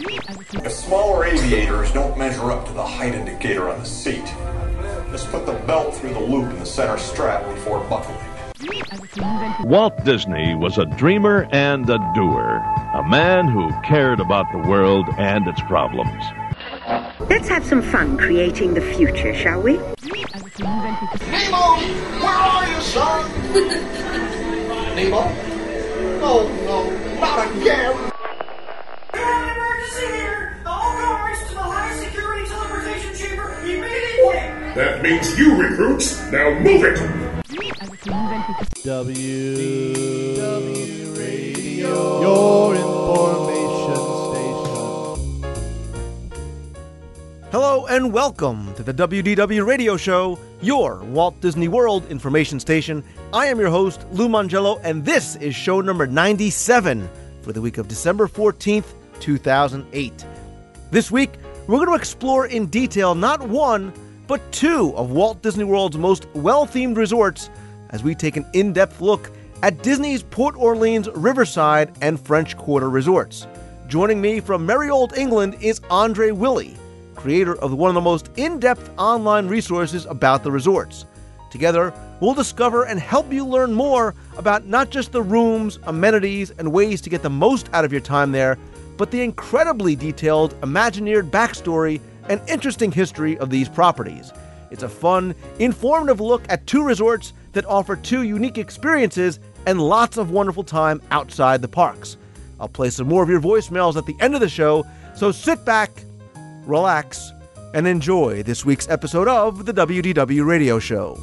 If smaller aviators don't measure up to the height indicator on the seat, just put the belt through the loop in the center strap before buckling. Walt Disney was a dreamer and a doer, a man who cared about the world and its problems. Let's have some fun creating the future, shall we? Nemo, where are you, son? Nemo? No, no, not again. That means you recruits. Now move it. W W Radio, your information station. Hello and welcome to the WDW Radio Show, your Walt Disney World information station. I am your host, Lou Mongello, and this is show number 97 for the week of December 14th, 2008. This week, we're going to explore in detail not one, but two of Walt Disney World's most well themed resorts as we take an in depth look at Disney's Port Orleans, Riverside, and French Quarter resorts. Joining me from merry old England is Andrew Willey, creator of one of the most in depth online resources about the resorts. Together, we'll discover and help you learn more about not just the rooms, amenities, and ways to get the most out of your time there, but the incredibly detailed, Imagineered backstory and interesting history of these properties. It's a fun, informative look at two resorts that offer two unique experiences and lots of wonderful time outside the parks. I'll play some more of your voicemails at the end of the show, so sit back, relax, and enjoy this week's episode of the WDW Radio Show.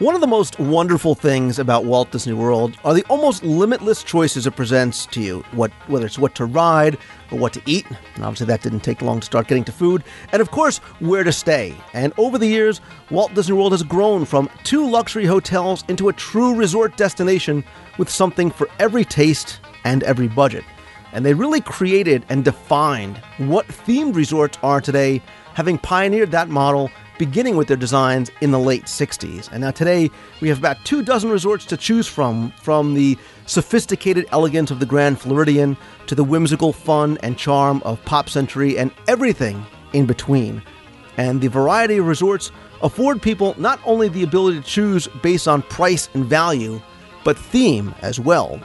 One of the most wonderful things about Walt Disney World are the almost limitless choices it presents to you, what, whether it's what to ride or what to eat. And obviously, that didn't take long to start getting to food. And of course, where to stay. And over the years, Walt Disney World has grown from two luxury hotels into a true resort destination with something for every taste and every budget. And they really created and defined what themed resorts are today, having pioneered that model beginning with their designs in the late 60s. And now today, we have about two dozen resorts to choose from, from the sophisticated elegance of the Grand Floridian to the whimsical fun and charm of Pop Century and everything in between. And the variety of resorts afford people not only the ability to choose based on price and value, but theme as well.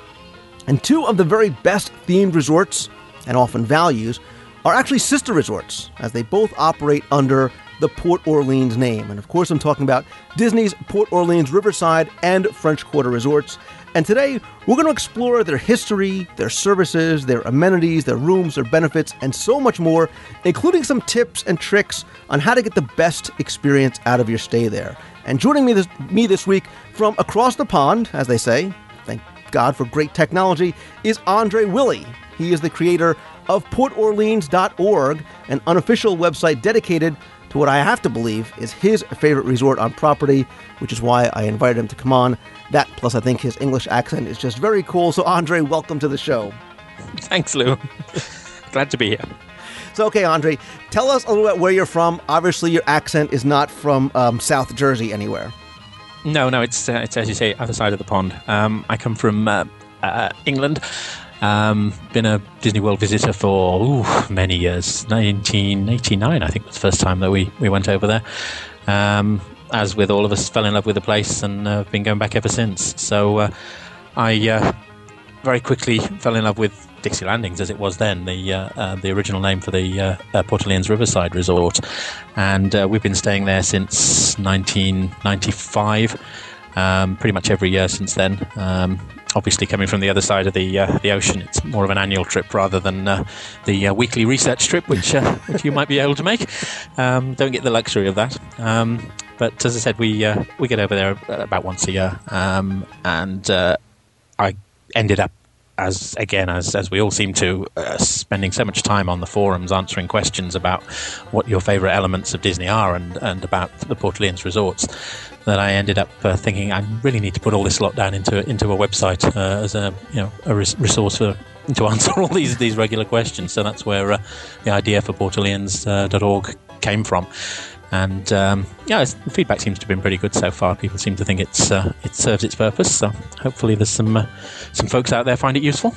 And two of the very best themed resorts, and often values, are actually sister resorts, as they both operate under the Port Orleans name. And of course, I'm talking about Disney's Port Orleans Riverside and French Quarter resorts. And today, we're going to explore their history, their services, their amenities, their rooms, their benefits, and so much more, including some tips and tricks on how to get the best experience out of your stay there. And joining me this, me this week from across the pond, as they say, thank God for great technology, is Andrew Willey. He is the creator of PortOrleans.org, an unofficial website dedicated to what I have to believe is his favorite resort on property, which is why I invited him to come on. That, plus, I think his English accent is just very cool. So, Andrew, welcome to the show. Thanks, Lou. Glad to be here. So, okay, Andrew, tell us a little bit where you're from. Obviously, your accent is not from um, South Jersey anywhere. No, no, it's uh, it's as you say, other side of the pond. Um, I come from uh, uh, England. Um, been a Disney World visitor for ooh, many years. 1989, I think, was the first time that we, we went over there. Um, as with all of us, fell in love with the place and uh, been going back ever since. So uh, I uh, very quickly fell in love with Dixie Landings, as it was then, the uh, uh, the original name for the uh, uh, Port Orleans Riverside Resort, and uh, we've been staying there since 1995. Um, pretty much every year since then. Um, obviously, coming from the other side of the uh, the ocean, it's more of an annual trip rather than uh, the uh, weekly research trip, which uh, which you might be able to make. Um, don't get the luxury of that. Um, but as I said, we uh, we get over there about once a year, um, and uh, I ended up as again as as we all seem to uh, spending so much time on the forums answering questions about what your favorite elements of Disney are and and about the Port Orleans resorts that I ended up uh, thinking I really need to put all this lot down into into a website uh, as a you know a res- resource for to answer all these these regular questions so that's where uh, the idea for portorleans.org came from. And um, yeah, the feedback seems to have been pretty good so far. People seem to think it's uh, it serves its purpose. So hopefully, there's some uh, some folks out there find it useful.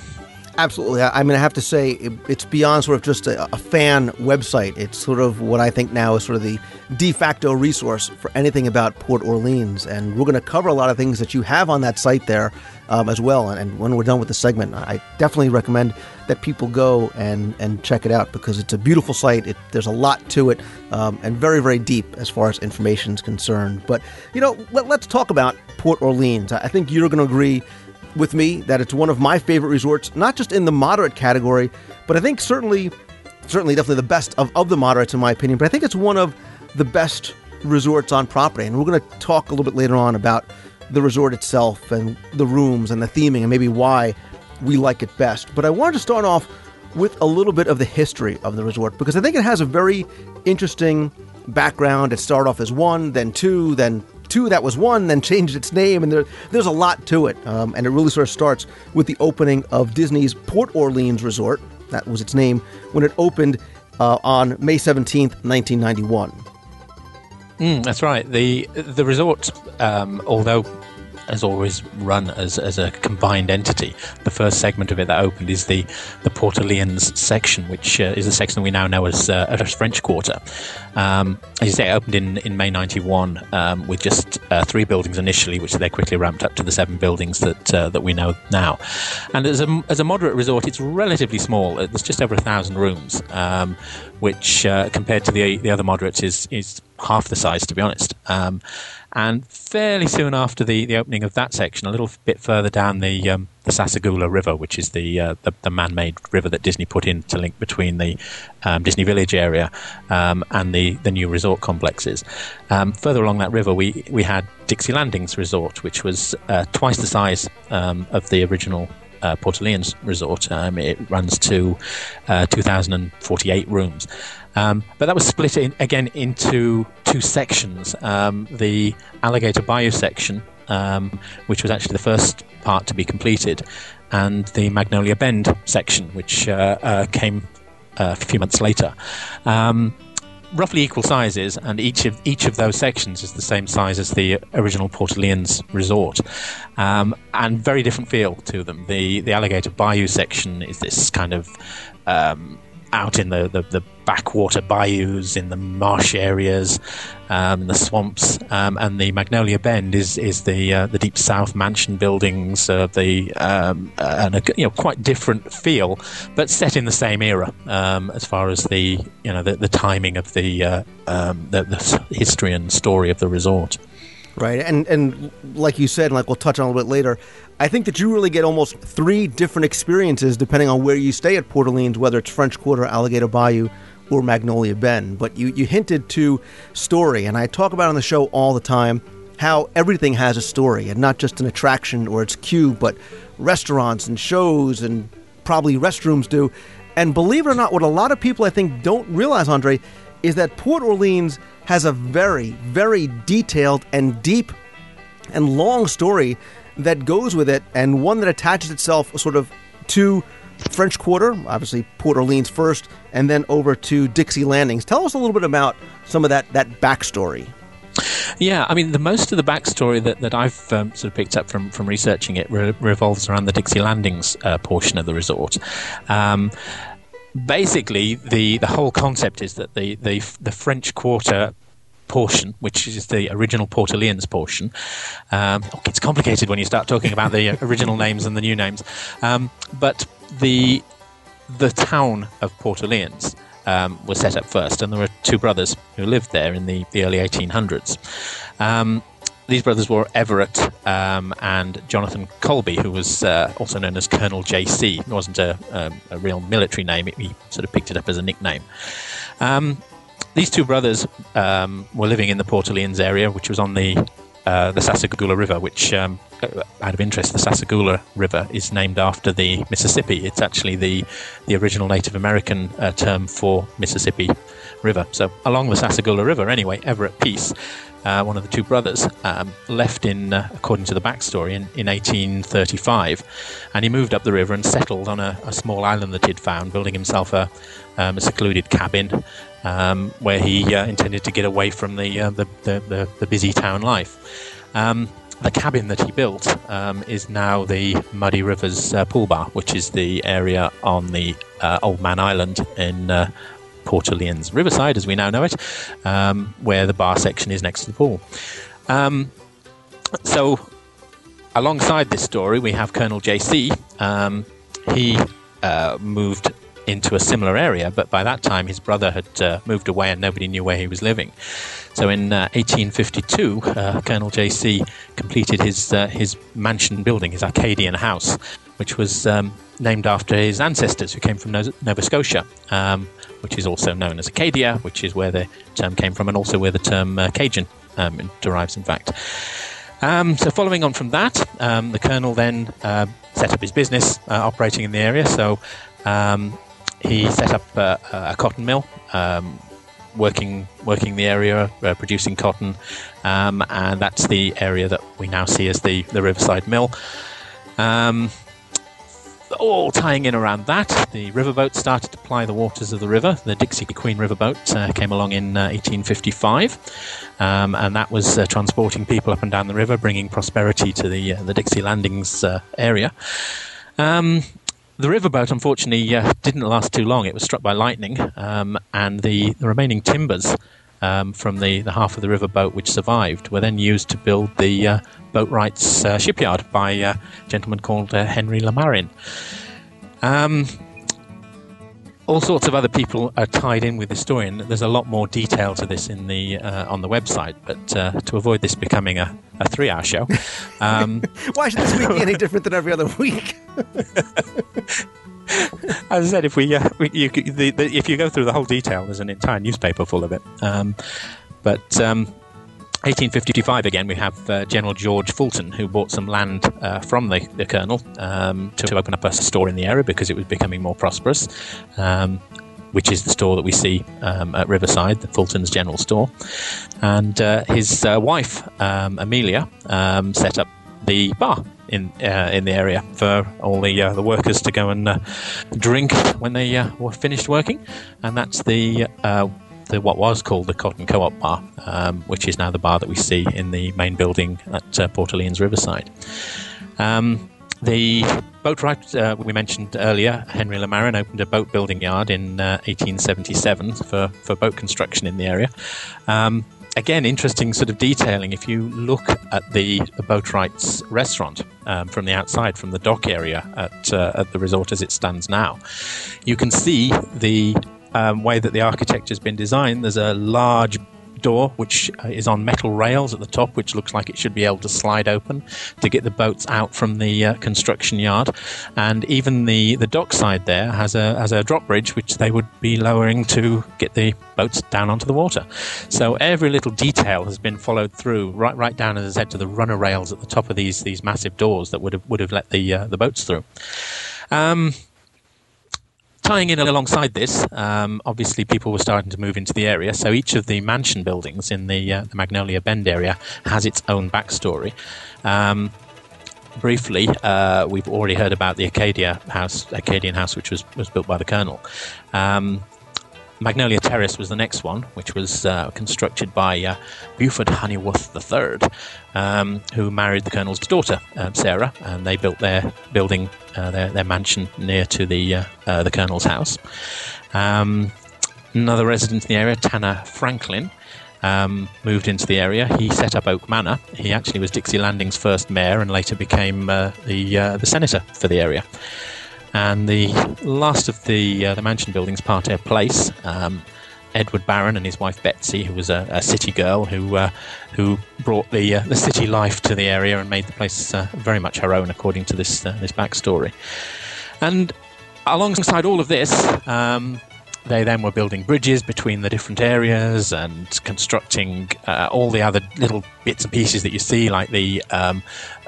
Absolutely. I mean, I have to say, it, it's beyond sort of just a, a fan website. It's sort of what I think now is sort of the de facto resource for anything about Port Orleans. And we're going to cover a lot of things that you have on that site there um, as well. And, and when we're done with the segment, I definitely recommend that people go and, and check it out because it's a beautiful site. It, there's a lot to it um, and very, very deep as far as information is concerned. But, you know, let, let's talk about Port Orleans. I think you're going to agree with me that it's one of my favorite resorts, not just in the moderate category, but I think certainly, certainly, definitely the best of, of the moderates in my opinion. But I think it's one of the best resorts on property, and we're going to talk a little bit later on about the resort itself and the rooms and the theming and maybe why we like it best. But I wanted to start off with a little bit of the history of the resort because I think it has a very interesting background. It started off as one, then two, then two that was one, then changed its name, and there, there's a lot to it. Um, and it really sort of starts with the opening of Disney's Port Orleans Resort. That was its name when it opened uh, on May 17th, 1991. Mm, that's right. the The resort, um, although has always run as, as a combined entity, the first segment of it that opened is the the Port Orleans section, which uh, is the section we now know as, uh, as French Quarter. Um, as you say, it opened in, in May '91 um, with just uh, three buildings initially, which they quickly ramped up to the seven buildings that uh, that we know now. And as a as a moderate resort, it's relatively small. There's just over a thousand rooms, um, which uh, compared to the the other moderates is is half the size, to be honest. Um, and fairly soon after the, the opening of that section, a little bit further down the um, the Sassagoula River, which is the, uh, the the man-made river that Disney put in to link between the um, Disney Village area um, and the, the new resort complexes. Um, further along that river, we we had Dixie Landings Resort, which was uh, twice the size um, of the original uh, Port Orleans Resort. Um, it runs to uh, 2,048 rooms. Um, but that was split in, again into two sections. Um, the Alligator Bayou section, um, which was actually the first part to be completed, and the Magnolia Bend section, which uh, uh, came uh, a few months later. Um, roughly equal sizes, and each of each of those sections is the same size as the original Port Orleans resort, um, and very different feel to them. The the Alligator Bayou section is this kind of um, out in the, the, the backwater bayous, in the marsh areas, um, in the swamps, um, and the Magnolia Bend is is the uh, the deep south mansion buildings, the um, and a you know quite different feel, but set in the same era um, as far as the you know the, the timing of the, uh, um, the the history and story of the resort. Right, and and like you said, like we'll touch on a little bit later, I think that you really get almost three different experiences depending on where you stay at Port Orleans, whether it's French Quarter, Alligator Bayou, or Magnolia Bend. But you you hinted to story, and I talk about on the show all the time how everything has a story, and not just an attraction or its queue, but restaurants and shows and probably restrooms do. And believe it or not, what a lot of people I think don't realize, Andrew, is that Port Orleans has a very, very detailed and deep and long story that goes with it, and one that attaches itself sort of to French Quarter, obviously Port Orleans first, and then over to Dixie Landings. Tell us a little bit about some of that that backstory. Yeah, I mean, the most of the backstory that, that I've um, sort of picked up from, from researching it re- revolves around the Dixie Landings uh, portion of the resort. Um, basically, the, the whole concept is that the, the, the French Quarter portion, which is the original Port Orleans portion. Um, oh, it's complicated when you start talking about the original names and the new names. Um, but the the town of Port Orleans um, was set up first, and there were two brothers who lived there in the, the early 1800s. Um, these brothers were Everett um, and Jonathan Colby, who was uh, also known as Colonel JC. It wasn't a, um, a real military name, he sort of picked it up as a nickname. These two brothers um, were living in the Port Orleans area, which was on the uh, the Sassagoula River, which um, out of interest, the Sassagoula River is named after the Mississippi. It's actually the the original Native American uh, term for Mississippi River. So along the Sassagoula River, anyway, Everett Peace, uh, one of the two brothers, um, left in, uh, according to the backstory, in, in 1835, and he moved up the river and settled on a, a small island that he'd found, building himself a, um, a secluded cabin um, where he uh, intended to get away from the, uh, the, the, the, the busy town life. The cabin that he built um, is now the Muddy Rivers uh, Pool Bar, which is the area on the uh, Old Man Island in uh, Port Orleans Riverside, as we now know it, um, where the bar section is next to the pool. Um, so, alongside this story, we have Colonel JC. Um, he uh, moved into a similar area, but by that time his brother had uh, moved away and nobody knew where he was living. So in uh, 1852, uh, Colonel JC completed his uh, his mansion building, his Acadian house, which was um, named after his ancestors who came from Nova Scotia, um, which is also known as Acadia, which is where the term came from, and also where the term uh, Cajun um, derives, in fact. Um, so, following on from that, um, the colonel then uh, set up his business uh, operating in the area. So, um, he set up uh, a cotton mill, um, working working the area, uh, producing cotton, um, and that's the area that we now see as the the Riverside Mill. Um, all tying in around that, the riverboat started to ply the waters of the river. The Dixie Queen riverboat uh, came along in uh, 1855, um, and that was uh, transporting people up and down the river, bringing prosperity to the uh, the Dixie Landings uh, area. Um, the riverboat, unfortunately, uh, didn't last too long. It was struck by lightning, um, and the, the, remaining timbers um, from the, the half of the riverboat which survived were then used to build the uh, Boatwright's uh, shipyard by a gentleman called uh, Henry Lamarin. Um, all sorts of other people are tied in with the story, and there's a lot more detail to this in the uh, on the website. But uh, to avoid this becoming a, a three-hour show, um, why should this week be any different than every other week? As I said, if we, uh, we you, the, the, if you go through the whole detail, there's an entire newspaper full of it. Um, but um, 1855 again, we have uh, General George Fulton, who bought some land uh, from the, the colonel um, to, to, open up a store in the area because it was becoming more prosperous, um, which is the store that we see um, at Riverside, the Fulton's General Store. And uh, his uh, wife, um, Amelia, um, set up the bar in uh, in the area for all the uh, the workers to go and uh, drink when they uh, were finished working, and that's the the what was called the Cotton Co-op Bar, um, which is now the bar that we see in the main building at uh, Port Orleans Riverside. Um, the boatwright uh, we mentioned earlier, Henry Lamarin, opened a boat building yard in uh, 1877 for, for boat construction in the area. Um, again, interesting sort of detailing. If you look at the, the Boatwright's restaurant um, from the outside, from the dock area at, uh, at the resort as it stands now, you can see the um, way that the architecture has been designed, there's a large door which uh, is on metal rails at the top, which looks like it should be able to slide open to get the boats out from the uh, construction yard. And even the, the dock side there has a has a drop bridge which they would be lowering to get the boats down onto the water. So every little detail has been followed through, right right down as I said to the runner rails at the top of these these massive doors that would have would have let the uh, the boats through. Um, tying in alongside this, um, obviously people were starting to move into the area. So each of the mansion buildings in the, uh, the Magnolia Bend area has its own backstory. Um, briefly, uh, we've already heard about the Acadia house, Acadian house, which was, was built by the Colonel. Um, Magnolia Terrace was the next one, which was uh, constructed by uh, Buford Honeyworth III, um, who married the Colonel's daughter, um, Sarah, and they built their building, uh, their, their mansion near to the uh, uh, the Colonel's house. Um, another resident in the area, Tanner Franklin, um, moved into the area. He set up Oak Manor. He actually was Dixie Landing's first mayor and later became uh, the the senator for the area. And the last of the uh, the mansion buildings, Parterre Place, um, Edward Barron and his wife Betsy, who was a, a city girl who uh, who brought the uh, the city life to the area and made the place uh, very much her own, according to this uh, this backstory. And alongside all of this, um, they then were building bridges between the different areas and constructing uh, all the other little bits and pieces that you see, like the um,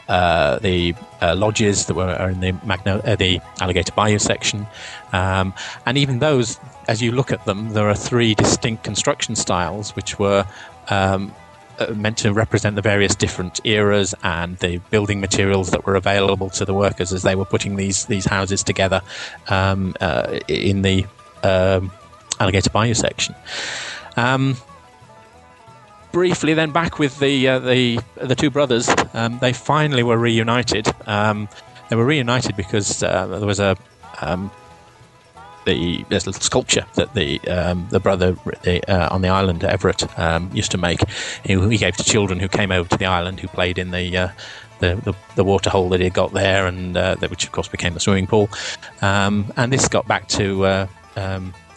uh, the uh, lodges that were in the Magno- uh, the Alligator Bayou section, um, and even those, as you look at them, there are three distinct construction styles which were. Um, uh, meant to represent the various different eras and the building materials that were available to the workers as they were putting these these houses together um, uh, in the um, Alligator Bayou section. Um, briefly, then back with the uh, the the two brothers, um, they finally were reunited. Um, they were reunited because uh, there was a um, the there's a little sculpture that the um, the brother the, uh, on the island Everett um, used to make. He, he, gave to children who came over to the island who played in the. Uh, the, the, the, water hole that he got there, and uh, that, which of course became a swimming pool, um, and this got back to uh,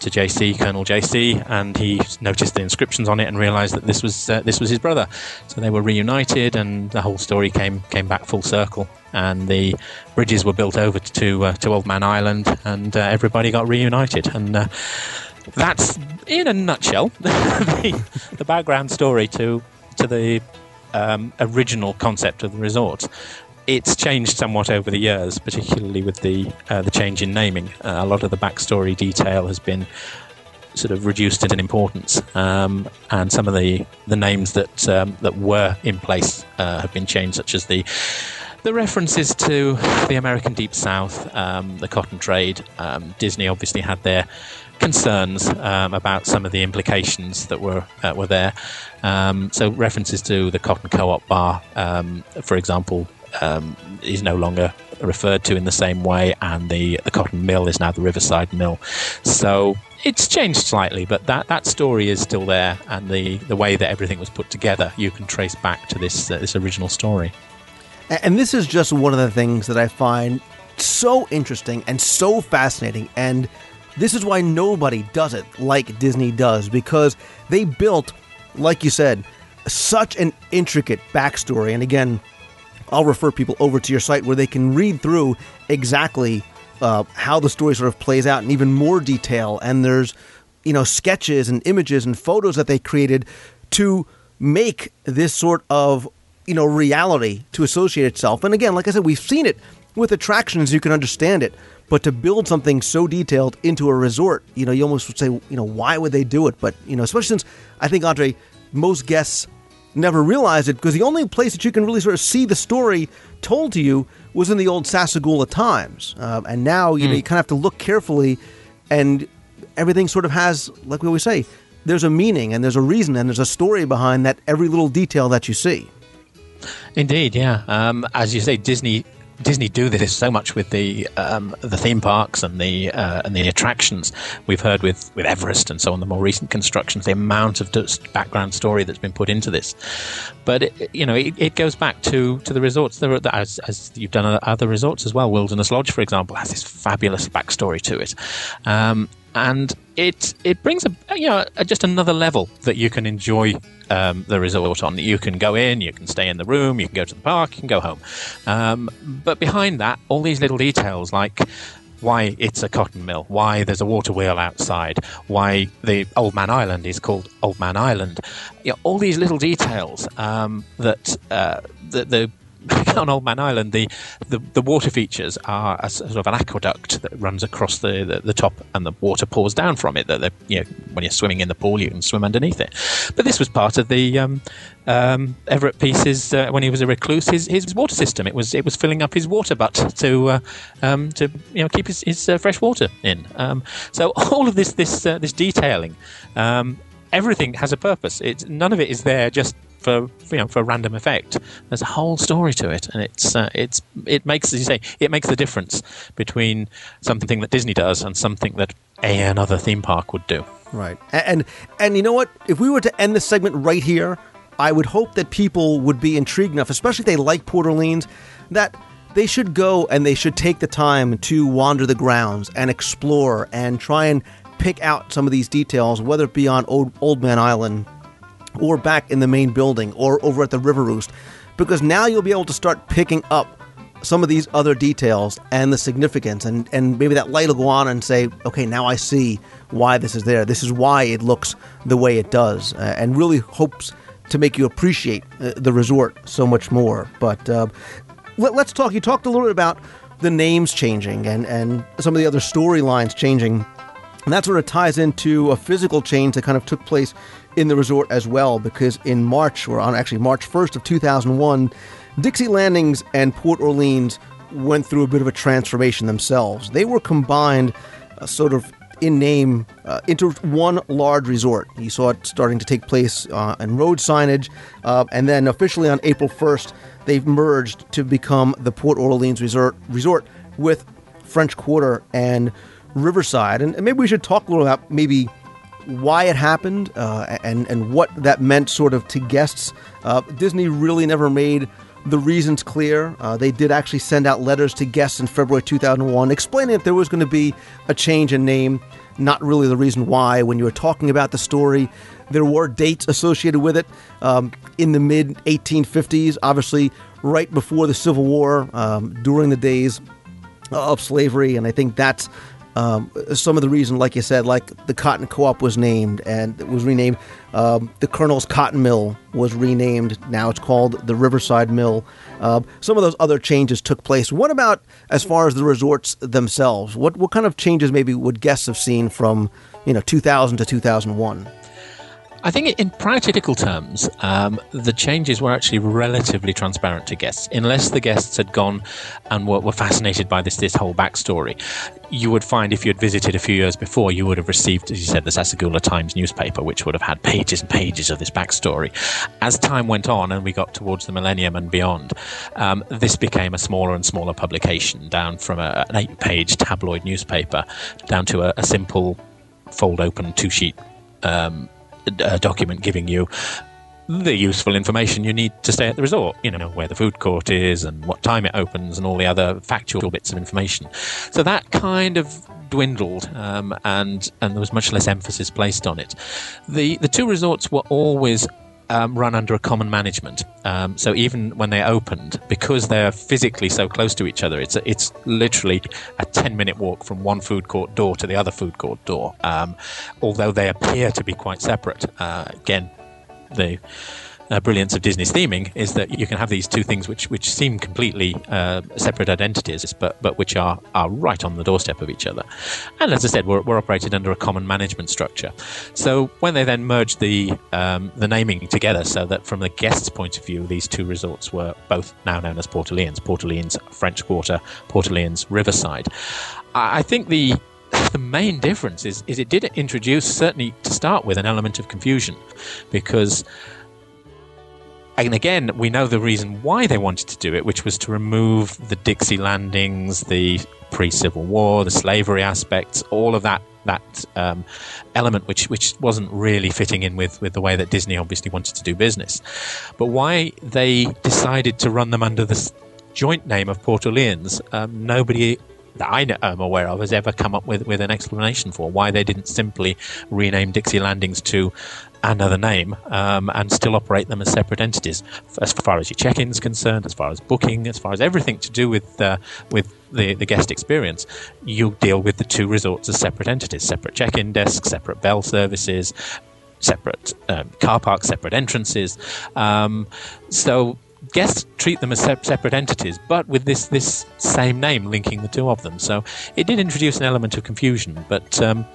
to JC, Colonel JC, and he noticed the inscriptions on it and realised that this was uh, this was his brother. So they were reunited, and the whole story came came back full circle. And the bridges were built over to uh, to Old Man Island, and uh, everybody got reunited. And uh, that's, in a nutshell, the, the background story to to the um, original concept of the resort it's changed somewhat over the years, particularly with the uh, the change in naming. Uh, a lot of the backstory detail has been sort of reduced in importance, um, and some of the, the names that um, that were in place uh, have been changed, such as the the references to the American Deep South, um, the cotton trade. Um, Disney obviously had their concerns um, about some of the implications that were uh, were there. Um, so references to the Cotton Co-op Bar, for example, um, is no longer referred to in the same way, and the, the cotton mill is now the Riverside Mill. So it's changed slightly, but that, that story is still there, and the, the way that everything was put together, you can trace back to this uh, this original story. And this is just one of the things that I find so interesting and so fascinating, and this is why nobody does it like Disney does, because they built, like you said, such an intricate backstory. And again, I'll refer people over to your site where they can read through exactly uh, how the story sort of plays out in even more detail. And there's, you know, sketches and images and photos that they created to make this sort of, you know, reality to associate itself. And again, like I said, we've seen it with attractions, you can understand it. But to build something so detailed into a resort, you know, you almost would say, you know, why would they do it? But, you know, especially since I think, Andrew, most guests never realized it because the only place that you can really sort of see the story told to you was in the old Sassagoula Times. Uh, and now, you mm. know, you kind of have to look carefully and everything sort of has, like we always say, there's a meaning and there's a reason and there's a story behind that every little detail that you see. Indeed, yeah. Um, as you say, Disney Disney do this so much with the um, the theme parks and the uh, and the attractions. We've heard with, with Everest and so on the more recent constructions, the amount of background story that's been put into this. But it, you know, it, it, goes back to, to the resorts. There, as, as you've done other resorts as well. Wilderness Lodge, for example, has this fabulous backstory to it. Um, and it it brings a you know just another level that you can enjoy um, the resort on. You can go in, you can stay in the room, you can go to the park, you can go home. Um, but behind that, all these little details like why it's a cotton mill, why there's a water wheel outside, why the Old Man Island is called Old Man Island. You know, all these little details um, that uh, the, the on Old Man Island, the, the, the, water features are a sort of an aqueduct that runs across the, the, the top, and the water pours down from it. That you know, when you're swimming in the pool, you can swim underneath it. But this was part of the um, um, Everett Peace's uh, when he was a recluse. His, his water system it was it was filling up his water butt to uh, um, to you know keep his, his uh, fresh water in. Um, so all of this this uh, this detailing um, everything has a purpose. It's none of it is there just for you know for random effect. There's a whole story to it, and it's uh, it's it makes as you say it makes the difference between something that Disney does and something that another theme park would do. Right, and, and and you know what? If we were to end this segment right here, I would hope that people would be intrigued enough, especially if they like Port Orleans, that they should go and they should take the time to wander the grounds and explore and try and pick out some of these details, whether it be on Old, Old Man Island or back in the main building or over at the River Roost, because now you'll be able to start picking up some of these other details and the significance and, and maybe that light will go on and say, okay, now I see why this is there. This is why it looks the way it does uh, and really hopes to make you appreciate uh, the resort so much more. But uh, let, us talk. You talked a little bit about the names changing and, and some of the other storylines changing. And that sort of ties into a physical change that kind of took place in the resort as well, because in March, or on actually March 1st of 2001, Dixie Landings and Port Orleans went through a bit of a transformation themselves. They were combined uh, sort of in name uh, into one large resort. You saw it starting to take place uh, in road signage, uh, and then officially on April 1st, they've merged to become the Port Orleans Resort, resort with French Quarter and Riverside. And, and maybe we should talk a little about maybe why it happened uh, and and what that meant sort of to guests. Uh, Disney really never made the reasons clear. Uh, they did actually send out letters to guests in February 2001 explaining that there was going to be a change in name. Not really the reason why. When you were talking about the story, there were dates associated with it um, in the mid 1850s, obviously, right before the Civil War, um, during the days of slavery. And I think that's um, some of the reason, like you said, like the Cotton Co-op was named and it was renamed. Um, the Colonel's Cotton Mill was renamed. Now it's called the Riverside Mill. Uh, some of those other changes took place. What about as far as the resorts themselves? What what kind of changes maybe would guests have seen from you know 2000 to 2001? I think in practical terms, um, the changes were actually relatively transparent to guests, unless the guests had gone and were, were, fascinated by this this whole backstory. You would find if you had visited a few years before, you would have received, as you said, the Sassagoula Times newspaper, which would have had pages and pages of this backstory. As time went on and we got towards the millennium and beyond, um, this became a smaller and smaller publication, down from a, an eight-page tabloid newspaper down to a, a simple fold-open two-sheet. Um, a document giving you the useful information you need to stay at the resort. You know, where the food court is and what time it opens and all the other factual bits of information. So that kind of dwindled um, and and there was much less emphasis placed on it. The the two resorts were always um, run under a common management. Um, so even when they opened, because they're physically so close to each other, it's it's literally a ten minute walk from one food court door to the other food court door. Um, although they appear to be quite separate. Uh, again, the uh, brilliance of Disney's theming is that you can have these two things which which seem completely uh, separate identities, but but which are are right on the doorstep of each other. And as I said, we're, we're operated under a common management structure. So when they then merged the um, the naming together, so that from the guest's point of view, these two resorts were both now known as Port Orleans, Port Orleans French Quarter, Port Orleans Riverside. I think the the main difference is, is it did introduce, certainly to start with, an element of confusion because and again, we know the reason why they wanted to do it, which was to remove the Dixie landings, the pre-Civil War, the slavery aspects, all of that that um, element, which which wasn't really fitting in with with the way that Disney obviously wanted to do business. But why they decided to run them under the joint name of Port Orleans, um, nobody that I am aware of has ever come up with, with an explanation for why they didn't simply rename Dixie Landings to another name um, and still operate them as separate entities. As far as your check-in is concerned, as far as booking, as far as everything to do with uh, with the, the guest experience, you deal with the two resorts as separate entities, separate check-in desks, separate bell services, separate um, car parks, separate entrances. Um, so guests treat them as separate entities, but with this this same name linking the two of them. So it did introduce an element of confusion, but um,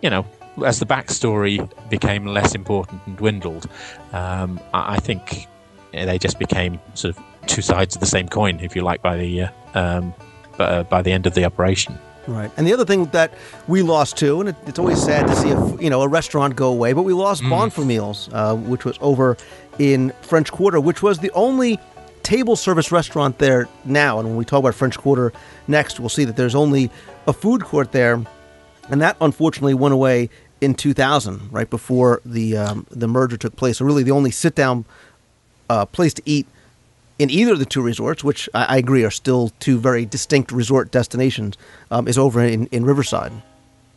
you know as the backstory became less important and dwindled, um, I, I, think they just became sort of two sides of the same coin, if you like, by the uh, um, by, uh, by the end of the operation. Right, and the other thing that we lost too, and it, it's always sad to see a you know a restaurant go away, but we lost mm. Bonfamille's, uh, which was over in French Quarter, which was the only table service restaurant there now. And when we talk about French Quarter next, we'll see that there's only a food court there and that unfortunately went away in 2000, right before the um, the merger took place. So really, the only sit down uh, place to eat in either of the two resorts, which I, I agree are still two very distinct resort destinations, um, is over in, in Riverside.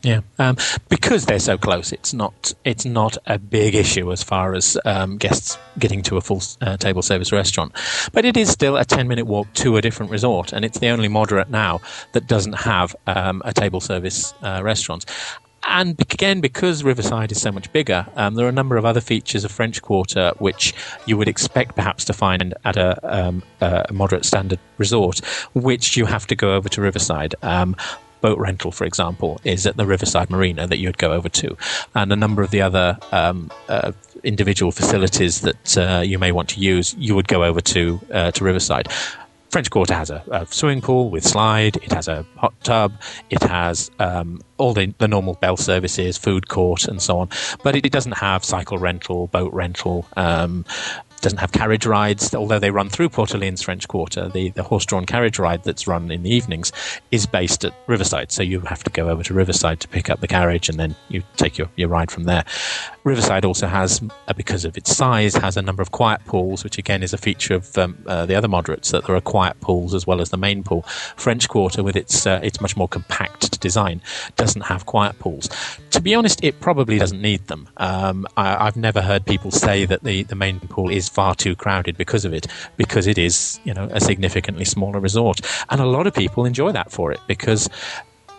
Yeah, um, because they're so close, it's not it's not a big issue as far as um, guests getting to a full uh, table service restaurant. But it is still a ten minute walk to a different resort, and it's the only moderate now that doesn't have um, a table service uh, restaurant. and again, because Riverside is so much bigger, um, there are a number of other features of French Quarter which you would expect perhaps to find at a, um, a moderate standard resort, which you have to go over to Riverside. Boat rental, for example, is at the Riverside Marina that you'd go over to, and a number of the other um, uh, individual facilities that uh, you may want to use, you would go over to uh, to Riverside. French Quarter has a, a, swimming pool with slide. It has a hot tub. It has um, all the, the, normal bell services, food court, and so on. But it, it doesn't have cycle rental, boat rental, um, doesn't have carriage rides, although they run through Port Orleans French Quarter. The, the horse drawn carriage ride that's run in the evenings is based at Riverside, so you have to go over to Riverside to pick up the carriage and then you take your, your ride from there. Riverside also has, uh, because of its size, has a number of quiet pools, which again is a feature of um, uh, the other moderates that there are quiet pools as well as the main pool. French Quarter, with its uh, its much more compact design, doesn't have quiet pools. To be honest, it probably doesn't need them. Um, I, have never heard people say that the, the main pool is far too crowded because of it, because it is, you know, a significantly smaller resort. And a lot of people enjoy that for it because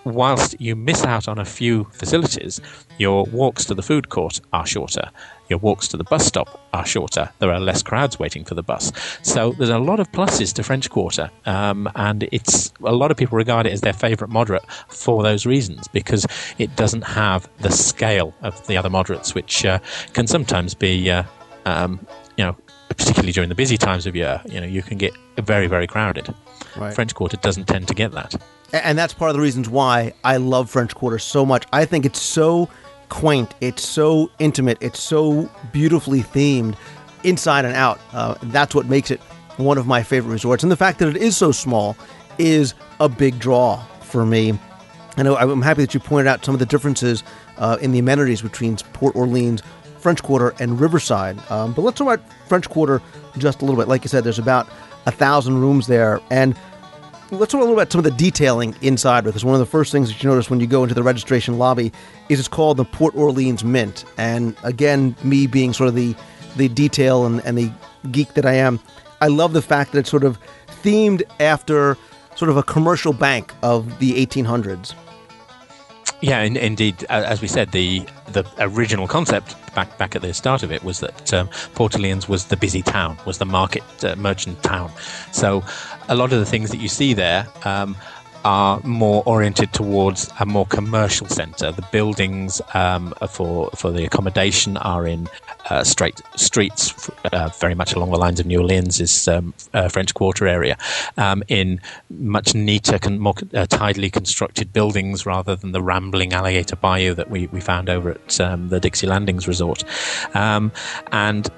whilst you miss out on a few facilities, your walks to the food court are shorter. Your walks to the bus stop are shorter. There are less crowds waiting for the bus. So there's a lot of pluses to French Quarter, um, and it's a lot of people regard it as their favourite moderate for those reasons because it doesn't have the scale of the other moderates, which uh, can sometimes be, uh, um, you know, particularly during the busy times of year, you know, you can get very, very crowded. Right. French Quarter doesn't tend to get that. And that's part of the reasons why I love French Quarter so much. I think it's so quaint, it's so intimate, it's so beautifully themed inside and out. Uh, that's what makes it one of my favorite resorts. And the fact that it is so small is a big draw for me. I know I'm happy that you pointed out some of the differences uh, in the amenities between Port Orleans, French Quarter, and Riverside. Um, but let's talk about French Quarter just a little bit. Like you said, there's about a thousand rooms there, and let's talk a little bit about some of the detailing inside because one of the first things that you notice when you go into the registration lobby is it's called the Port Orleans Mint. And again, me being sort of the the detail and, and the geek that I am, I love the fact that it's sort of themed after sort of a commercial bank of the 1800s. Yeah, in, indeed. As we said, the the original concept back back at the start of it was that um, Port Orleans was the busy town, was the market uh, merchant town. So a lot of the things that you see there um, are more oriented towards a more commercial centre. The buildings um, for for the accommodation are in uh, straight streets, uh, very much along the lines of New Orleans' um, uh, French Quarter area, um, in much neater, con- more uh, tidily constructed buildings rather than the rambling alligator bayou that we, we found over at um, the Dixie Landings Resort, um, and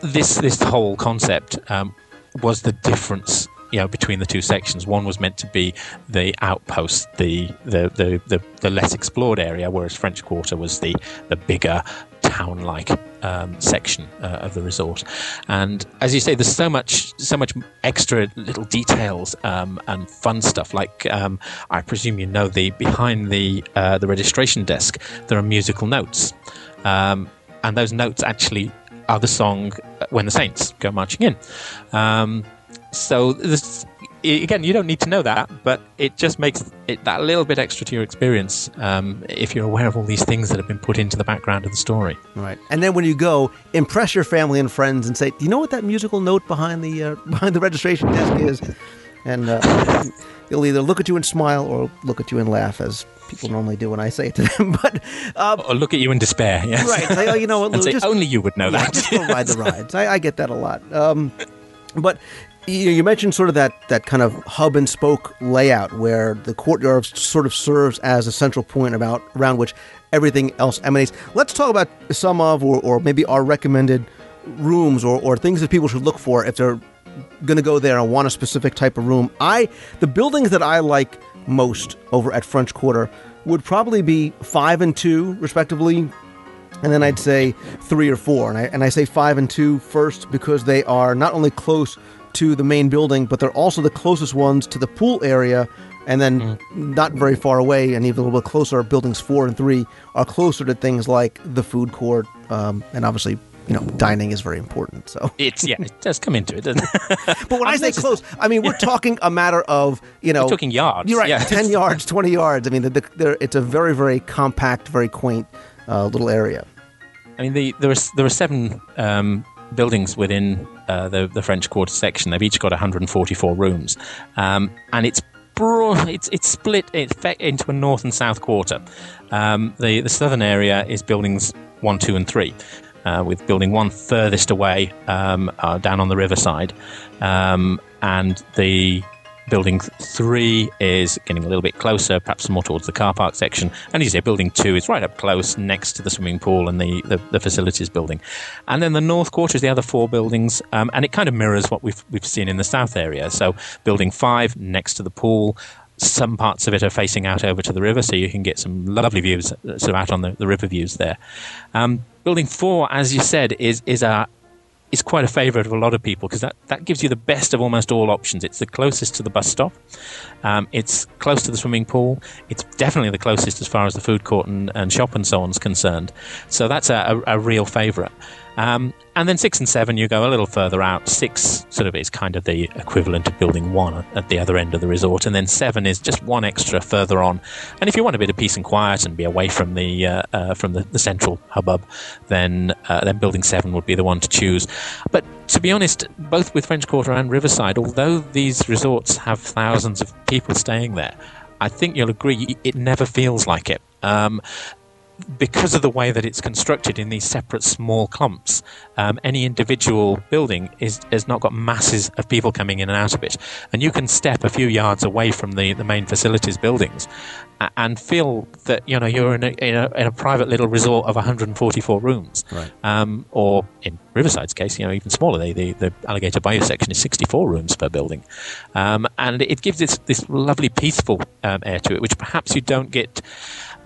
this this whole concept um, was the difference you know between the two sections. One was meant to be the outpost, the the the, the, the less explored area, whereas French Quarter was the the bigger town-like um, section uh, of the resort. And as you say, there's so much so much extra little details um, and fun stuff. Like um, I presume you know the behind the uh, the registration desk, there are musical notes, um, and those notes actually are the song "When the Saints Go Marching In." Um, so this, again, you don't need to know that, but it just makes it that little bit extra to your experience um, if you're aware of all these things that have been put into the background of the story. Right, and then when you go, impress your family and friends and say, "Do you know what that musical note behind the uh, behind the registration desk is?" And uh, they'll either look at you and smile or look at you and laugh, as people normally do when I say it to them. but um, or look at you in despair. Yes, right. Say, oh, you know what? and just, say, only you would know yeah, that. just go ride the rides. I, I get that a lot. Um, but you mentioned sort of that, that kind of hub and spoke layout where the courtyard sort of serves as a central point about around which everything else emanates. Let's talk about some of, or, or maybe our recommended rooms or, or things that people should look for if they're going to go there and want a specific type of room. I the buildings that I like most over at French Quarter would probably be five and two, respectively. And then I'd say three or four. And I, and I say five and two first because they are not only close to the main building, but they're also the closest ones to the pool area. And then, mm. not very far away, and even a little bit closer, buildings four and three are closer to things like the food court um, and obviously you know, dining is very important. So it's yeah, it does come into it, doesn't it? but when I, say close, I mean we're talking a matter of you know, We're talking yards, You're right, yeah. ten yards, twenty yards. I mean, the, the, it's a very, very compact, very quaint uh, little area. I mean, the, there are there are seven um, buildings within uh, the the French Quarter section. They've each got 144 rooms, um, and it's broad. It's it's split into a north and south quarter. Um, the the southern area is buildings one, two, and three. Uh, with building one furthest away um, uh, down on the riverside, um, and the Building three is getting a little bit closer, perhaps more towards the car park section. And you say, building two is right up close next to the swimming pool and the, the, the facilities building. And then the north quarter is the other four buildings, um, and it kind of mirrors what we've, we've seen in the south area. So building five next to the pool. Some parts of it are facing out over to the river, so you can get some lovely views uh, sort of out on the, the river views there. Um, building four, as you said, is is a is quite a favourite of a lot of people because that, that gives you the best of almost all options. It's the closest to the bus stop, um, it's close to the swimming pool, it's definitely the closest as far as the food court and, and shop and so on is concerned. So that's a, a, a real favourite. Um, and then six and seven, you go a little further out. Six sort of is kind of the equivalent of building one at the other end of the resort, and then seven is just one extra further on. And if you want a bit of peace and quiet and be away from the uh, uh, from the, the central hubbub, then uh, then building seven would be the one to choose. But to be honest, both with French Quarter and Riverside, although these resorts have thousands of people staying there, I think you'll agree it never feels like it. Um, because of the way that it's constructed in these separate small clumps, um, any individual building is has not got masses of people coming in and out of it, and you can step a few yards away from the, the main facilities buildings, and feel that you know you're in a, in a, in a private little resort of 144 rooms, Right. um, or in Riverside's case, you know even smaller. The, the, the Alligator Bayou section is 64 rooms per building, um, and it gives this this lovely peaceful um, air to it, which perhaps you don't get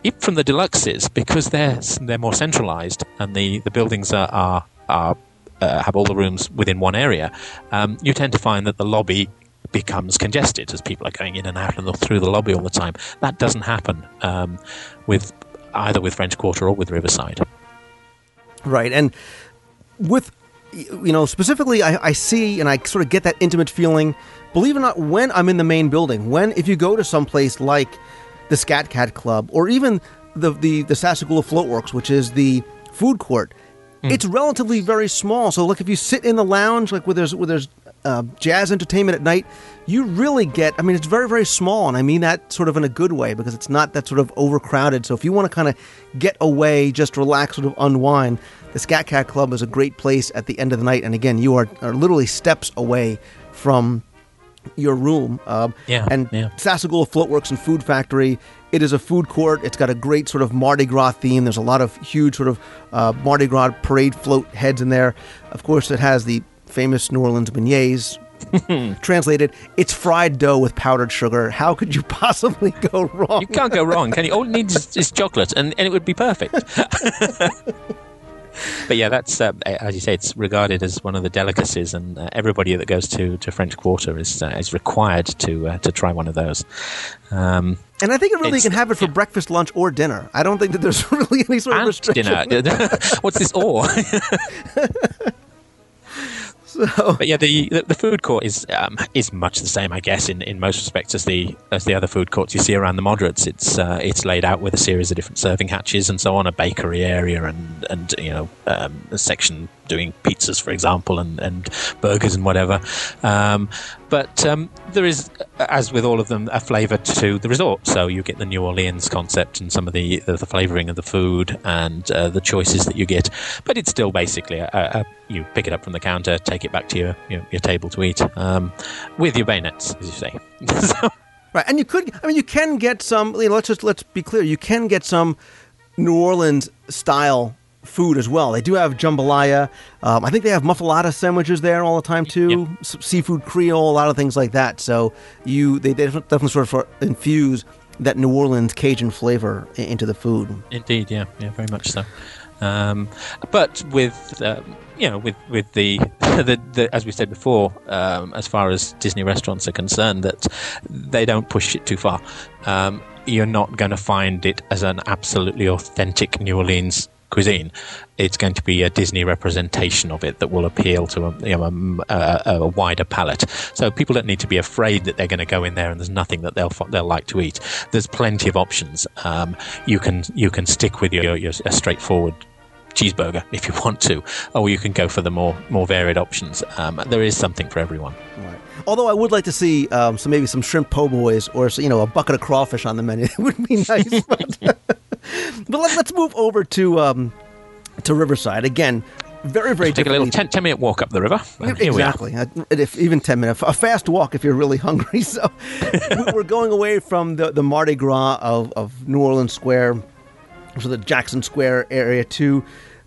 even from the deluxes because they're they're more centralized and the, the buildings are are, are uh, have all the rooms within one area. Um, you tend to find that the lobby becomes congested as people are going in and out and through the lobby all the time. That doesn't happen um, with either with French Quarter or with Riverside. Right. And with, you know, specifically, I, I see and I sort of get that intimate feeling, believe it or not, when I'm in the main building. When, if you go to some place like the Scat Cat Club or even the, the, the Sassagoula Floatworks, which is the food court, it's relatively very small. So, like, if you sit in the lounge, like where there's, where there's uh, jazz entertainment at night, you really get, I mean, it's very, very small. And I mean that sort of in a good way because it's not that sort of overcrowded. So, if you want to kind of get away, just relax, sort of unwind, the Scat Cat Club is a great place at the end of the night. And again, you are, are literally steps away from your room. Um, Yeah, And yeah. Sassagoula Floatworks and Food Factory. It is a food court. It's got a great sort of Mardi Gras theme. There's a lot of huge sort of uh, Mardi Gras parade float heads in there. Of course, it has the famous New Orleans beignets. Translated, it's fried dough with powdered sugar. How could you possibly go wrong? You can't go wrong, can you? All it needs is, is chocolate, and, and it would be perfect. but yeah, that's uh, as you say, it's regarded as one of the delicacies, and uh, everybody that goes to, to French Quarter is uh, is required to uh, to try one of those. Um, And I think it really you can have it for breakfast, lunch, or dinner. I don't think that there's really any sort of restriction. dinner. What's this or? But yeah, the, the the food court is um, is much the same, I guess, in, in most respects as the as the other food courts you see around the moderates. It's uh, it's laid out with a series of different serving hatches and so on, a bakery area and and you know um, a section doing pizzas, for example, and, and burgers and whatever. Um, but um, there is, as with all of them, a flavour to the resort. So you get the New Orleans concept and some of the the, the flavouring of the food and uh, the choices that you get. But it's still basically a, a, you pick it up from the counter, take it back to your your, your table to eat um, with your bayonets, as you say. so, Right, and you could. I mean, you can get some. You know, let's just let's be clear. You can get some New Orleans style food as well. They do have jambalaya. Um, I think they have muffuletta sandwiches there all the time too. S- seafood Creole, a lot of things like that. So you they def- definitely sort of infuse that New Orleans Cajun flavor into the food. Indeed, yeah, yeah, very much so. Um, but with um, you know, with with the, the, the as we said before, um, as far as Disney restaurants are concerned, that they don't push it too far. Um, you're not going to find it as an absolutely authentic New Orleans cuisine. It's going to be a Disney representation of it that will appeal to a, you know, a, a, a wider palette. So people don't need to be afraid that they're going to go in there and there's nothing that they'll they'll like to eat. There's plenty of options. Um, you can you can stick with your, your a straightforward cheeseburger if you want to, or you can go for the more more varied options. Um, there is something for everyone. Right. Although I would like to see um, some maybe some shrimp po' boys or you know a bucket of crawfish on the menu. It would be nice. but but let, us move over to um, to Riverside again. Very very Take a little 10, 10 minute walk up the river. and here we are. exactly. Uh, If even ten minutes, a fast walk if you're really hungry. So we- we're going away from the, the Mardi Gras of, of New Orleans Square, so the Jackson Square area, to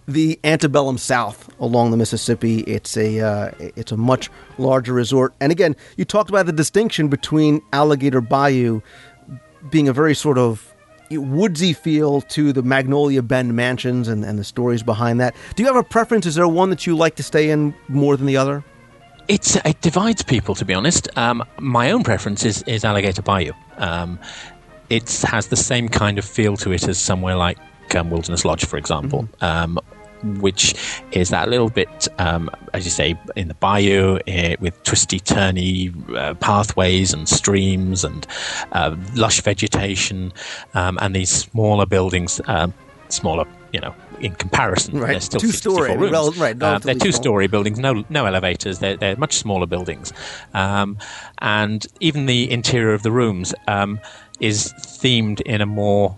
the antebellum South along the Mississippi. It's a uh, it's a much larger resort. And again, you talked about the distinction between Alligator Bayou being a very sort of woodsy feel to the Magnolia Bend mansions and, and the stories behind that. Do you have a preference? Is there one that you like to stay in more than the other? It's it divides people, to be honest. Um, my own preference is, is Alligator Bayou. Um, it has the same kind of feel to it as somewhere like um, Wilderness Lodge, for example, um, which is that little bit, um, as you say, in the bayou eh, with twisty, turny uh, pathways and streams and uh, lush vegetation, um, and these smaller buildings, um, smaller, you know. In comparison, Right. they're still Two-story, 64 rooms. rel- right, Uh, they're two-story buildings, no no elevators. They're they're much smaller buildings, um, and even the interior of the rooms um, is themed in a more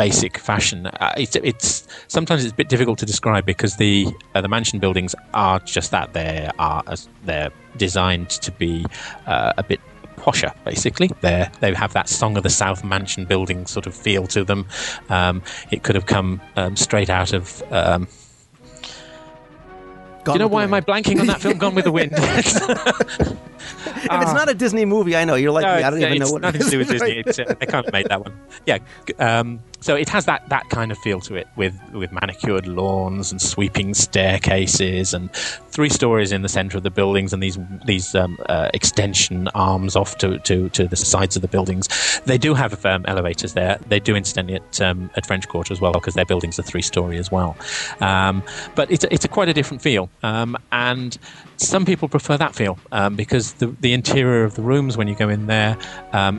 basic fashion. Uh, it's, it's sometimes it's a bit difficult to describe because the uh, the mansion buildings are just that. They are as- they're designed to be uh, a bit posher basically they they have that song of the south mansion building sort of feel to them um, it could have come um, straight out of um, do you know why am I blanking on that film, Gone with the Wind? If it's not a Disney movie, I know you're like No, me. I don't even know what. nothing it to do with. Disney. It's, uh, they can't have made that one. Yeah. Um, so it has that, that kind of feel to it with, with manicured lawns and sweeping staircases and three stories in the center of the buildings and these these um, uh, extension arms off to, to, to the sides of the buildings. They do have um, elevators there. They do incidentally at, um, at French Quarter as well because their buildings are three story as well. Um, but it's, it's a quite a different feel. Um, and some people prefer that feel um, because the, the interior of the rooms, when you go in there,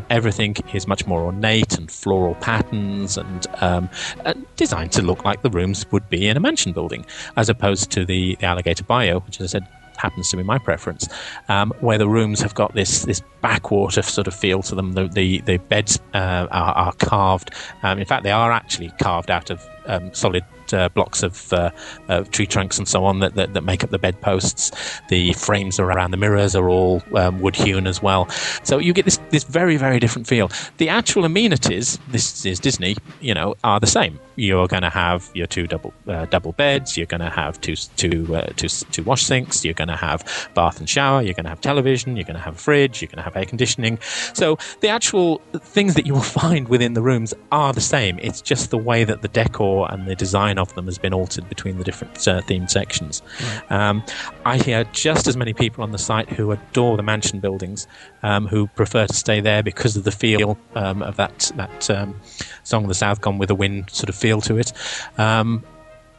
everything is much more ornate and floral patterns and um, uh, designed to look like the rooms would be in a mansion building, as opposed to the, the Alligator Bayou, which, as I said, happens to be my preference, um, where the rooms have got this this backwater sort of feel to them. The the, the beds uh, are, are carved. Um, in fact, they are actually carved out of um, solid. Uh, blocks of, uh, of tree trunks and so on that, that, that make up the bedposts. The frames around the mirrors are all um, wood hewn as well. So you get this this very very different feel. The actual amenities, this is Disney, you know, are the same. You're going to have your two double uh, double beds. You're going to have two two uh, two two wash sinks. You're going to have bath and shower. You're going to have television. You're going to have a fridge. You're going to have air conditioning. So the actual things that you will find within the rooms are the same. It's just the way that the decor and the design of them has been altered between the different uh, themed sections. Um, I hear just as many people on the site who adore the mansion buildings, um, who prefer to stay there because of the feel um, of that that um, song of the South Gone with the Wind sort of feel to it, um,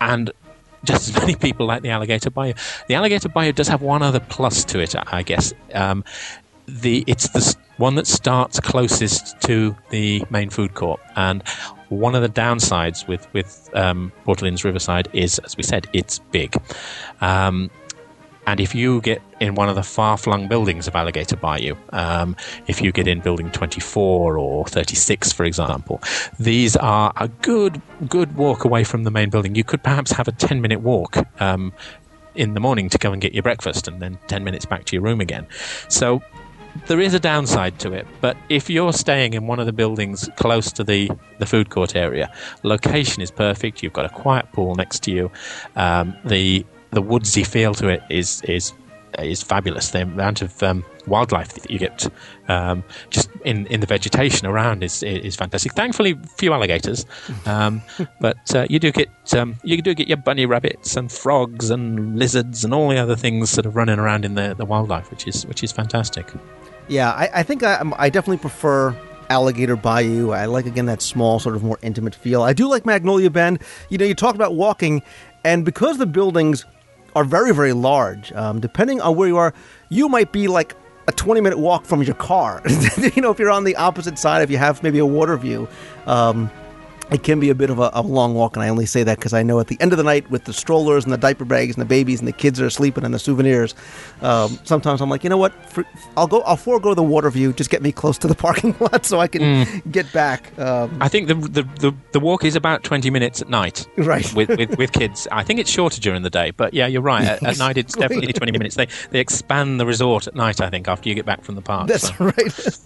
and just as many people like the Alligator Bayou. The Alligator Bayou does have one other plus to it, I guess. Um, the it's the one that starts closest to the main food court, and one of the downsides with with um, Riverside is, as we said, it's big. Um, and if you get in one of the far flung buildings of Alligator Bayou, um, if you get in building 24 or 36, for example, these are a good, good walk away from the main building. You could perhaps have a 10 minute walk um, in the morning to go and get your breakfast and then 10 minutes back to your room again. So there is a downside to it, but if you're staying in one of the buildings close to the, the food court area, location is perfect. You've got a quiet pool next to you. Um, the the woodsy feel to it is is is fabulous. The amount of um, wildlife that you get um, just in, in the vegetation around is is fantastic. Thankfully, few alligators, um, but uh, you do get um, you do get your bunny rabbits and frogs and lizards and all the other things sort of running around in the, the wildlife, which is which is fantastic. Yeah, I, I think I, I'm- definitely prefer Alligator Bayou. I like again that small, sort of more intimate feel. I do like Magnolia Bend. You know, you talked about walking, and because the buildings are very, very large, um, depending on where you are, you might be like a 20 minute walk from your car. you know, if you're on the opposite side, if you have maybe a water view. Um, it can be a bit of a, a long walk, and I only say that because I know at the end of the night, with the strollers and the diaper bags and the babies and the kids that are sleeping and the souvenirs, um, sometimes I'm like, you know what? For, I'll go. I'll forego the water view. Just get me close to the parking lot so I can get back. Um, I think the, the the the walk is about twenty minutes at night, Right. With with, with kids, I think it's shorter during the day, but yeah, you're right. At, at night, it's definitely twenty minutes. They they expand the resort at night. I think after you get back from the park. That's so. right.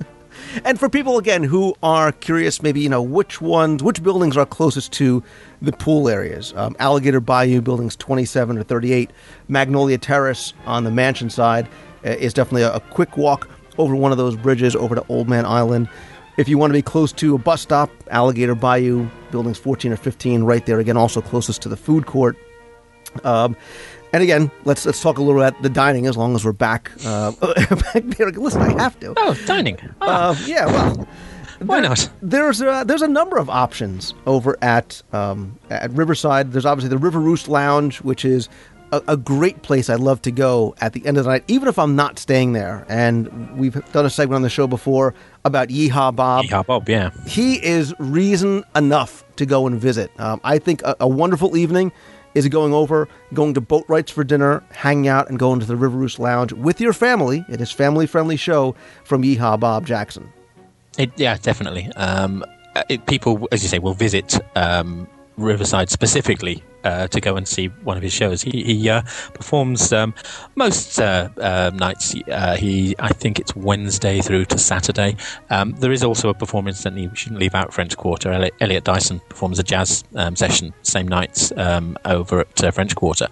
And for people again who are curious, maybe you know which ones, which buildings are closest to the pool areas. Um, Alligator Bayou buildings 27 or 38, Magnolia Terrace on the mansion side uh, is definitely a, a quick walk over one of those bridges over to Old Man Island. If you want to be close to a bus stop, Alligator Bayou buildings 14 or 15, right there again, also closest to the food court. Um, and again, let's let's talk a little about the dining as long as we're back uh, back there. Listen, I have to. Oh, dining. Ah, Uh, yeah, well, why not? there's a, there's a number of options over at um, at Riverside. There's obviously the River Roost Lounge, which is a, a great place I'd love to go at the end of the night, even if I'm not staying there. And we've done a segment on the show before about Yeehaw Bob. Yeehaw Bob, yeah. He is reason enough to go and visit. Um, I think a, a wonderful evening is it going over, going to Boatwrights for dinner, hanging out, and going to the River Roost Lounge with your family. It is family friendly show from Yeehaw Bob Jackson. It, yeah, definitely. Um, it, people, as you say, will visit um, Riverside specifically uh, to go and see one of his shows. He, he uh, performs um, most uh, uh, nights. Uh, he, I think it's Wednesday through to Saturday. Um, there is also a performance that we shouldn't leave out. French Quarter. Elliot, Elliot Dyson performs a jazz um, session same nights um, over at uh, French Quarter.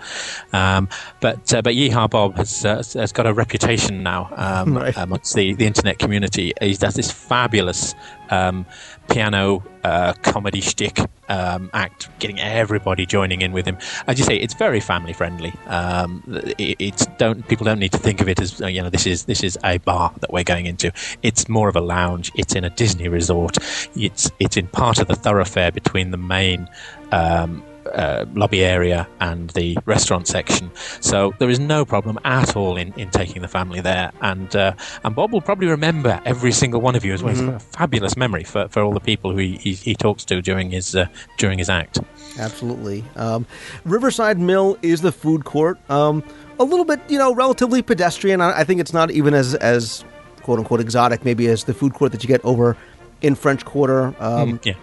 Um, but uh, but Yeehaw Bob has, uh, has got a reputation now um, Right. amongst the, the internet community. He does this fabulous um, piano uh, comedy shtick um, act, getting everybody joining in with him. As you say, it's very family friendly. Um, it, it's don't people don't need to think of it as uh, you know this is this is a bar that we're going into. It's more of a lounge. It's in a Disney resort. It's it's in part of the thoroughfare between the main. Um, uh, lobby area and the restaurant section. So there is no problem at all in, in taking the family there. And uh, and Bob will probably remember every single one of you as well. It's a fabulous memory for, for all the people who he, he, he talks to during his uh, during his act. Absolutely. Um, Riverside Mill is the food court. Um, a little bit, you know, relatively pedestrian. I, I think it's not even as as quote unquote exotic, maybe as the food court that you get over in French Quarter. Um, yeah.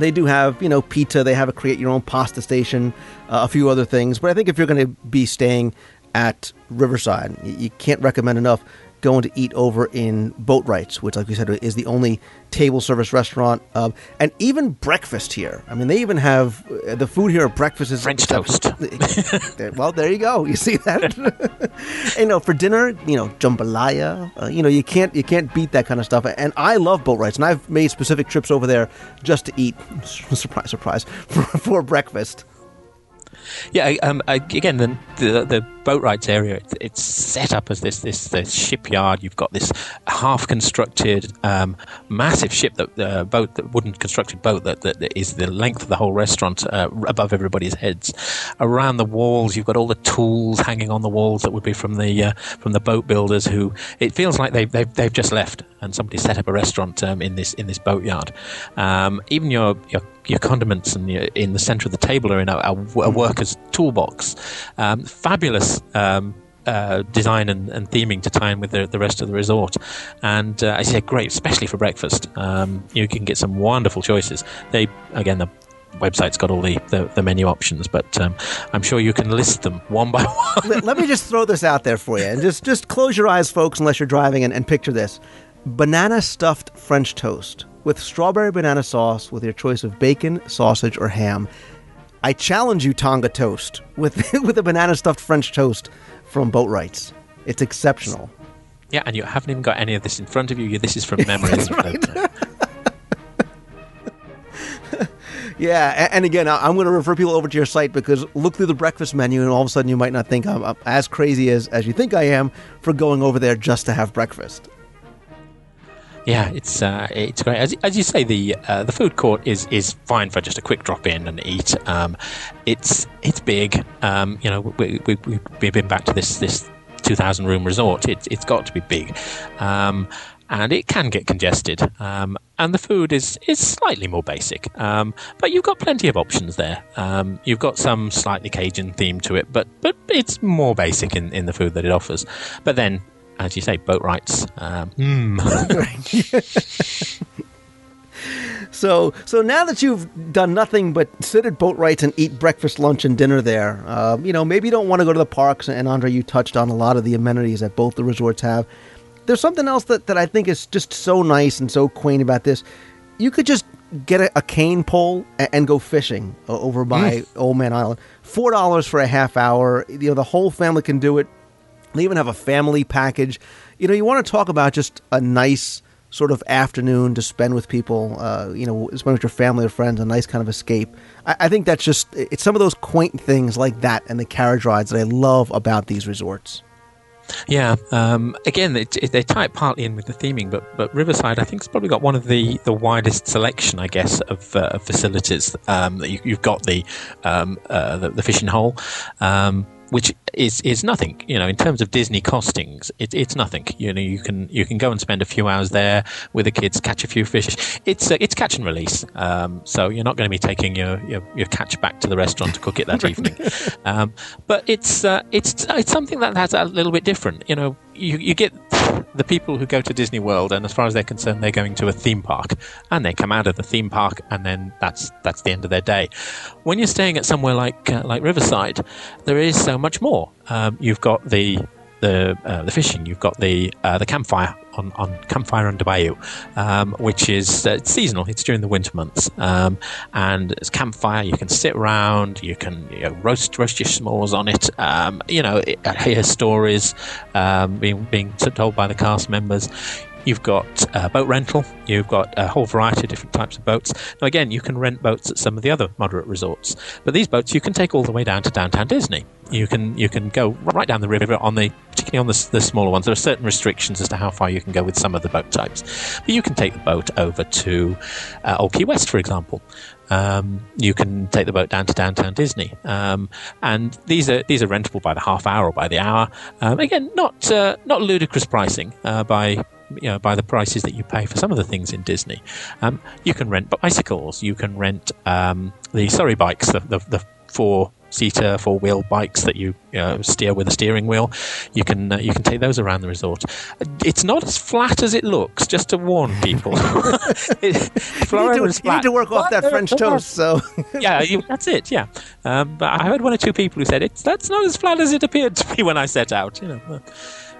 They do have, you know, pizza. They have a create your own pasta station, uh, a few other things. But I think if you're going to be staying at Riverside, you, you can't recommend enough going to eat over in Boatwrights, which, like we said, is the only table service restaurant. Um, and even breakfast here. I mean, they even have uh, the food here at breakfast is French toast. well, there you go. You see that? you know, for dinner, you know, jambalaya. Uh, you know, you can't you can't beat that kind of stuff. And I love Boatwrights, and I've made specific trips over there just to eat. Surprise, surprise, for, for breakfast. Yeah, um, again, the, the the Boatwrights area it's, it's set up as this this, this shipyard. You've got this half constructed, um, massive ship that uh, boat, that wooden constructed boat that, that, that is the length of the whole restaurant uh, above everybody's heads. Around the walls, you've got all the tools hanging on the walls that would be from the uh, from the boat builders. Who it feels like they've they've, they've just left and somebody set up a restaurant um, in this in this boatyard. Um, even your your your condiments and your, in the center of the table are in a, a, a worker's toolbox. Um, fabulous. Um, uh, design and, and theming to tie in with the, the rest of the resort, and uh, I say great, especially for breakfast. Um, you can get some wonderful choices. They again the website's got all the, the, the menu options, but um, I'm sure you can list them one by one. let, let me just throw this out there for you, and just just close your eyes, folks, unless you're driving, and, and picture this: banana stuffed French toast with strawberry banana sauce, with your choice of bacon, sausage, or ham. I challenge you, Tonga toast with with a banana stuffed French toast from Boatwrights. It's exceptional. Yeah, and you haven't even got any of this in front of you. This is from memory. Yeah, and again, I'm going to refer people over to your site because look through the breakfast menu, and all of a sudden you might not think I'm, I'm as crazy as, as you think I am for going over there just to have breakfast. Yeah, it's uh, it's great. As, as you say, the uh, the food court is is fine for just a quick drop in and eat. Um, it's it's big. Um, you know, we, we, we, we've been back to this this two thousand room resort. It's it's got to be big. Um, and it can get congested. Um, and the food is, is slightly more basic, um, but you've got plenty of options there. Um, you've got some slightly Cajun theme to it, but but it's more basic in, in the food that it offers. But then, as you say, boat rights. Um, mm. So, so now that you've done nothing but sit at Boatwrights and eat breakfast, lunch, and dinner there, uh, you know maybe you don't want to go to the parks. And Andrew, you touched on a lot of the amenities that both the resorts have. There's something else that, that I think is just so nice and so quaint about this. You could just get a, a cane pole and, and, go fishing over by mm. Old Man Island. Four dollars for a half hour. You know the whole family can do it. They even have a family package. You know you want to talk about just a nice sort of afternoon to spend with people, uh, you know, spend with your family or friends, a nice kind of escape. I, I, think that's just, it's some of those quaint things like that and the carriage rides that I love about these resorts. Yeah. Um, again, they tie it partly in with the theming, but but Riverside, I think, has probably got one of the, the widest selection, I guess, of, uh, facilities. Um, you, have got the, um, uh, the, the fishing hole. Which is is nothing. You know, in terms of Disney costings, it, it's nothing. You know, you can you can go and spend a few hours there with the kids, catch a few fish. It's uh, it's catch and release. Um, so you're not going to be taking your, your, your catch back to the restaurant to cook it that evening. Um, but it's uh, it's it's something that that's a little bit different. You know, you you get the people who go to Disney World, and as far as they're concerned, they're going to a theme park, and they come out of the theme park, and then that's that's the end of their day. When you're staying at somewhere like uh, like Riverside, there is so much more. Um, you've got the the uh, the fishing. You've got the uh, the campfire on, on Campfire on de Bayou, um, which is uh, seasonal. It's during the winter months, um, and it's campfire. You can sit around. You can you know, roast roast your s'mores on it. Um, you know, hear stories um, being being told by the cast members. You've got uh, boat rental. You've got a whole variety of different types of boats. Now, again, you can rent boats at some of the other moderate resorts, but these boats you can take all the way down to downtown Disney. You can you can go right down the river on the particularly on the, the smaller ones. There are certain restrictions as to how far you can go with some of the boat types, but you can take the boat over to uh, Old Key West, for example. Um, you can take the boat down to downtown Disney, um, and these are these are rentable by the half hour or by the hour. Um, again, not uh, not ludicrous pricing uh, by you know, by the prices that you pay for some of the things in Disney. Um, you can rent bicycles. You can rent um, the Surrey bikes, the, the, the four seater four wheel bikes that you, you know, steer with a steering wheel. You can uh, you can take those around the resort. It's not as flat as it looks. Just to warn people, it, you, need to, you need to work off that French toast. So yeah, you, that's it. Yeah, um, but I heard one or two people who said it's that's not as flat as it appeared to be when I set out. You know.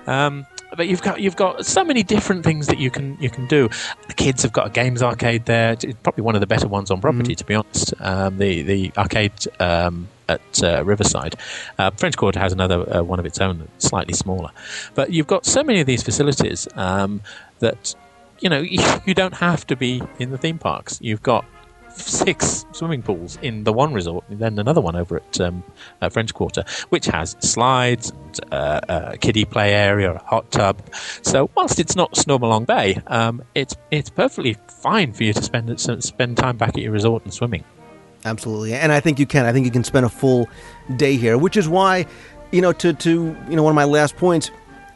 Um, but you've got you've got so many different things that you can you can do. The kids have got a games arcade there. It's probably one of the better ones on property, mm. to be honest. Um, the the arcade um, at uh, Riverside. Uh, French Quarter has another uh, one of its own, slightly smaller. But you've got so many of these facilities um, that you know you don't have to be in the theme parks. You've got six swimming pools in the one resort, and then another one over at, um, at French Quarter, which has slides, and, uh, a kiddie play area, a hot tub. So whilst it's not Stormalong Bay, um, it's it's perfectly fine for you to spend spend time back at your resort and swimming. Absolutely, and I think you can. I think you can spend a full day here, which is why, you know, to to you know one of my last points.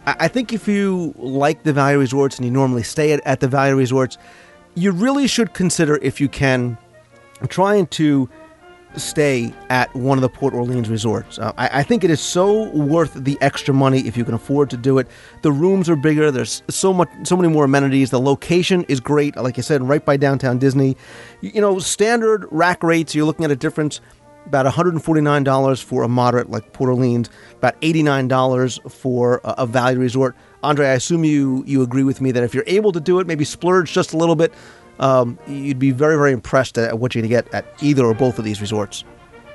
I, I think if you like the value resorts and you normally stay at, at the value resorts, you really should consider if you can trying to stay at one of the Port Orleans resorts. Uh, I, I, think it is so worth the extra money if you can afford to do it. The rooms are bigger. There's so much, so many more amenities. The location is great. Like I said, right by downtown Disney. You know, standard rack rates. You're looking at a difference about $149 for a moderate like Port Orleans, about $89 for a, a value resort. Andrew, I assume you you agree with me that if you're able to do it, maybe splurge just a little bit um, you'd be very, very impressed at what you're going to get at either or both of these resorts.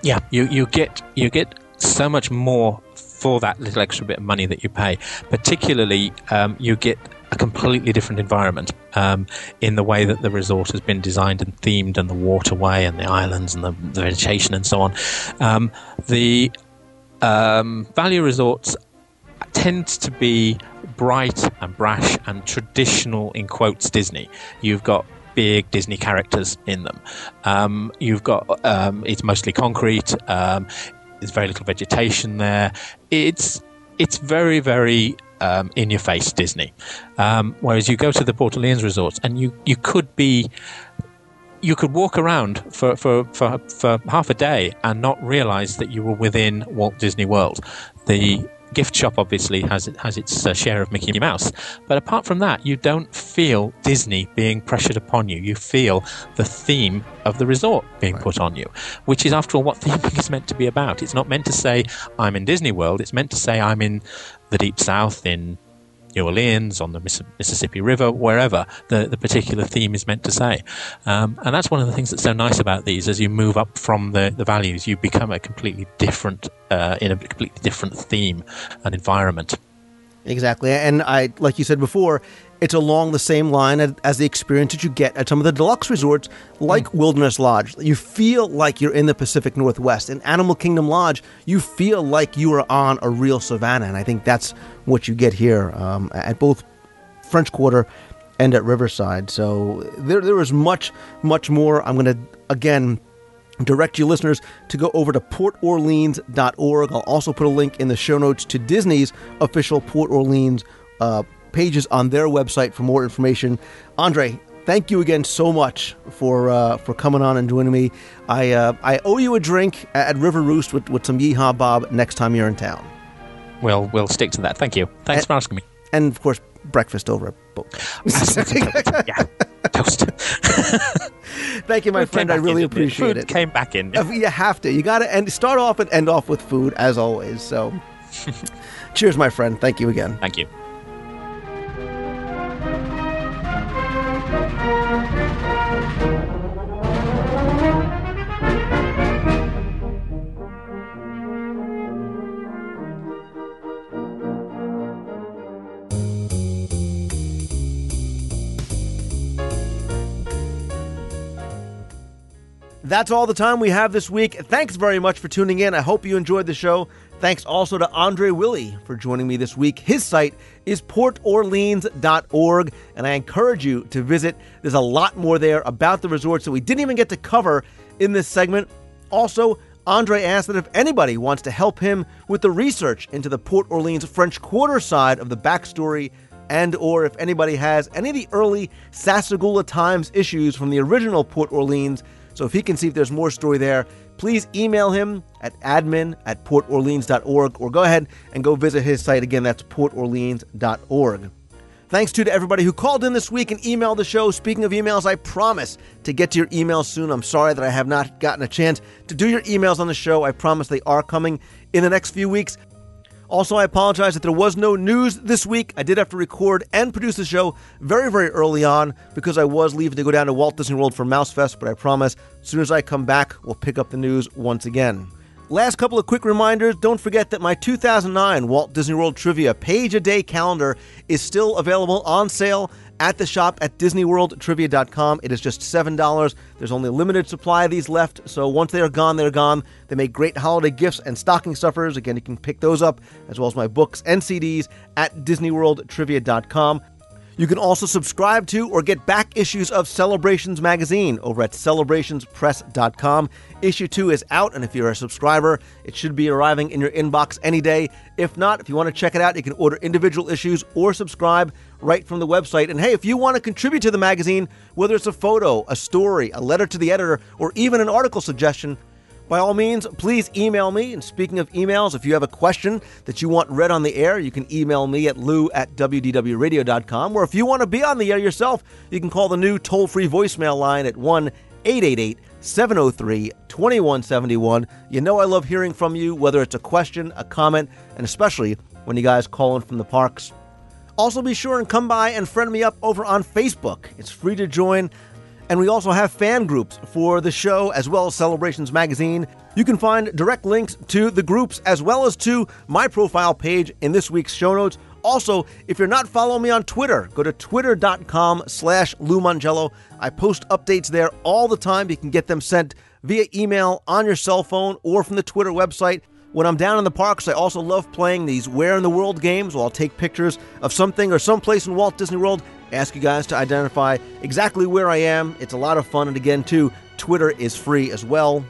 Yeah, you, you get you get so much more for that little extra bit of money that you pay. Particularly, um, you get a completely different environment um, in the way that the resort has been designed and themed, and the waterway, and the islands, and the, the vegetation, and so on. Um, the um, value resorts tend to be bright and brash and traditional, in quotes, Disney. You've got big Disney characters in them. Um, you've got um, it's mostly concrete. Um, there's very little vegetation there. It's it's very very um, in your face Disney. Um, whereas you go to the Port Orleans resorts and you you could be you could walk around for, for, for, for half a day and not realize that you were within Walt Disney World. The gift shop obviously has has its uh, share of Mickey Mouse, but apart from that, you don't feel Disney being pressured upon you. You feel the theme of the resort being put on you, which is after all what theming is meant to be about. It's not meant to say I'm in Disney World. It's meant to say I'm in the deep south in New Orleans, on the Mississippi River, wherever the, the particular theme is meant to say. Um, and that's one of the things that's so nice about these. As you move up from the, the values, you become a completely different, uh, in a completely different theme and environment. Exactly. And I, like you said before, it's along the same line as the experience that you get at some of the deluxe resorts, like mm. Wilderness Lodge. You feel like you're in the Pacific Northwest. In Animal Kingdom Lodge, you feel like you are on a real savannah. And I think that's what you get here um, at both French Quarter and at Riverside. So there, there is much, much more. I'm going to, again, direct you listeners to go over to portorleans.org. I'll also put a link in the show notes to Disney's official Port Orleans uh, pages on their website for more information. Andrew, thank you again so much for uh, for coming on and joining me. I uh, I owe you a drink at River Roost with, with some Yeehaw Bob next time you're in town. Well, we'll stick to that. Thank you. Thanks and, for asking me. And of course, breakfast over at Boat. yeah, toast. Thank you, my food friend. I really appreciate food it. Came back in. You have to. You got to end start off and end off with food as always. So, cheers, my friend. Thank you again. Thank you. That's all the time we have this week. Thanks very much for tuning in. I hope you enjoyed the show. Thanks also to Andrew Willey for joining me this week. His site is portorleans.org, and I encourage you to visit. There's a lot more there about the resorts that we didn't even get to cover in this segment. Also, Andrew asked that if anybody wants to help him with the research into the Port Orleans French Quarter side of the backstory, and or if anybody has any of the early Sassagoula Times issues from the original Port Orleans, so if he can see if there's more story there, please email him at admin at portorleans.org or go ahead and go visit his site. Again, that's portorleans.org. Thanks too to everybody who called in this week and emailed the show. Speaking of emails, I promise to get to your emails soon. I'm sorry that I have not gotten a chance to do your emails on the show. I promise they are coming in the next few weeks. Also, I apologize that there was no news this week. I did have to record and produce the show very, very early on because I was leaving to go down to Walt Disney World for Mouse Fest, but I promise as soon as I come back, we'll pick up the news once again. Last couple of quick reminders. Don't forget that my 2009 Walt Disney World Trivia page a day calendar is still available on sale at the shop at DisneyWorldTrivia.com. It is just $7. There's only a limited supply of these left, so once they are gone, they're gone. They make great holiday gifts and stocking stuffers. Again, you can pick those up, as well as my books and CDs at DisneyWorldTrivia.com. You can also subscribe to or get back issues of Celebrations magazine over at celebrationspress.com. Issue 2 is out, and if you're a subscriber, it should be arriving in your inbox any day. If not, if you want to check it out, you can order individual issues or subscribe right from the website. And hey, if you want to contribute to the magazine, whether it's a photo, a story, a letter to the editor, or even an article suggestion, by all means, please email me. And speaking of emails, if you have a question that you want read on the air, you can email me at lou at wdwradio.com. Or if you want to be on the air yourself, you can call the new toll free voicemail line at 1 888 703 2171. You know, I love hearing from you, whether it's a question, a comment, and especially when you guys call in from the parks. Also, be sure and come by and friend me up over on Facebook. It's free to join. And we also have fan groups for the show as well as Celebrations Magazine. You can find direct links to the groups as well as to my profile page in this week's show notes. Also, if you're not following me on Twitter, go to twitter.com slash Lou Mongello. I post updates there all the time. You can get them sent via email on your cell phone or from the Twitter website. When I'm down in the parks, I also love playing these Where in the World games where I'll take pictures of something or someplace in Walt Disney World, ask you guys to identify exactly where I am. It's a lot of fun, and again, too, Twitter is free as well.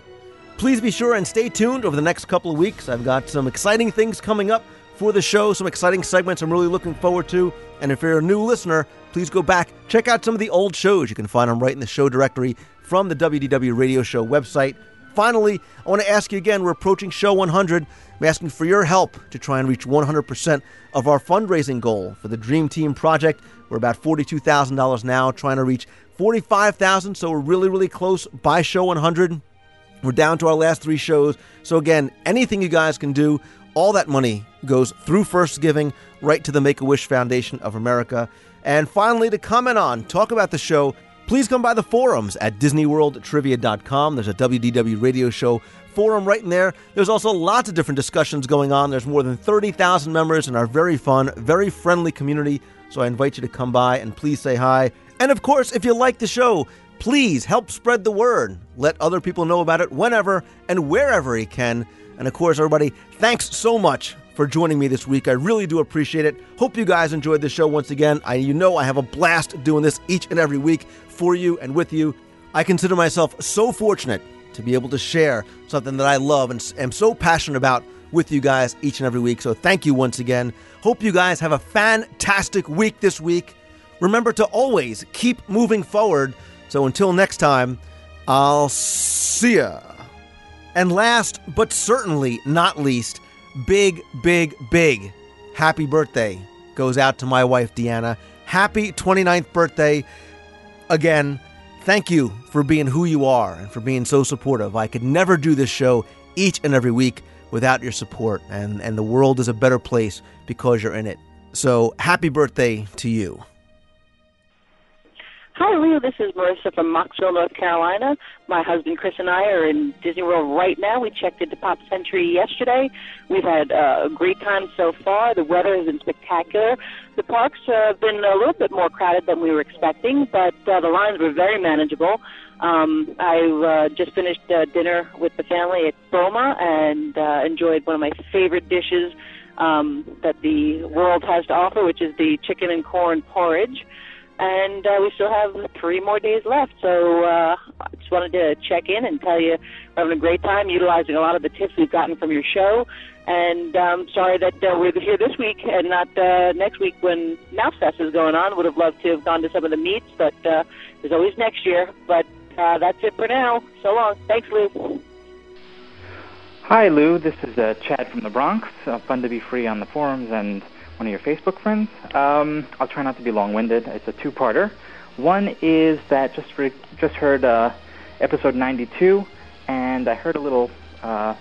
Please be sure and stay tuned over the next couple of weeks. I've got some exciting things coming up for the show, some exciting segments I'm really looking forward to. And if you're a new listener, please go back, check out some of the old shows. You can find them right in the show directory from the WDW Radio Show website. Finally, I want to ask you again we're approaching show 100. I'm asking for your help to try and reach 100% of our fundraising goal for the Dream Team project. We're about $42,000 now, trying to reach 45,000, so we're really, really close by show 100. We're down to our last three shows. So, again, anything you guys can do, all that money goes through First Giving right to the Make a Wish Foundation of America. And finally, to comment on, talk about the show, please come by the forums at DisneyWorldTrivia.com. There's a WDW radio show forum right in there. There's also lots of different discussions going on. There's more than 30,000 members in our very fun, very friendly community. So I invite you to come by and please say hi. And of course, if you like the show, please help spread the word. Let other people know about it whenever and wherever you can. And of course, everybody, thanks so much for joining me this week. I really do appreciate it. Hope you guys enjoyed the show once again. I you know I have a blast doing this each and every week for you and with you. I consider myself so fortunate to be able to share something that I love and am so passionate about with you guys each and every week. So thank you once again. Hope you guys have a fantastic week this week. Remember to always keep moving forward. So until next time, I'll see ya. And last but certainly not least, big, big, big happy birthday goes out to my wife, Deanna. Happy 29th birthday. Again, thank you for being who you are and for being so supportive. I could never do this show each and every week without your support, and, and the world is a better place because you're in it. So, happy birthday to you. Hi, Lou. This is Marissa from Mocksville, North Carolina. My husband Chris and I are in Disney World right now. We checked into Pop Century yesterday. We've had uh, a great time so far. The weather has been spectacular. The parks uh, have been a little bit more crowded than we were expecting, but uh, the lines were very manageable. Um, I uh, just finished uh, dinner with the family at Boma and uh, enjoyed one of my favorite dishes um, that the world has to offer, which is the chicken and corn porridge and uh, we still have three more days left. So uh, I just wanted to check in and tell you we're having a great time utilizing a lot of the tips we've gotten from your show. And um, sorry that uh, we're here this week and not uh, next week when Fest is going on. Would have loved to have gone to some of the meets, but uh, there's always next year. But uh, that's it for now. So long. Thanks, Lou. Hi, Lou. This is uh, Chad from the Bronx. Uh, fun to be free on the forums and one of your Facebook friends. Um, I'll try not to be long-winded. It's a two-parter. One is that just re- just heard uh, episode 92, and I heard a little uh,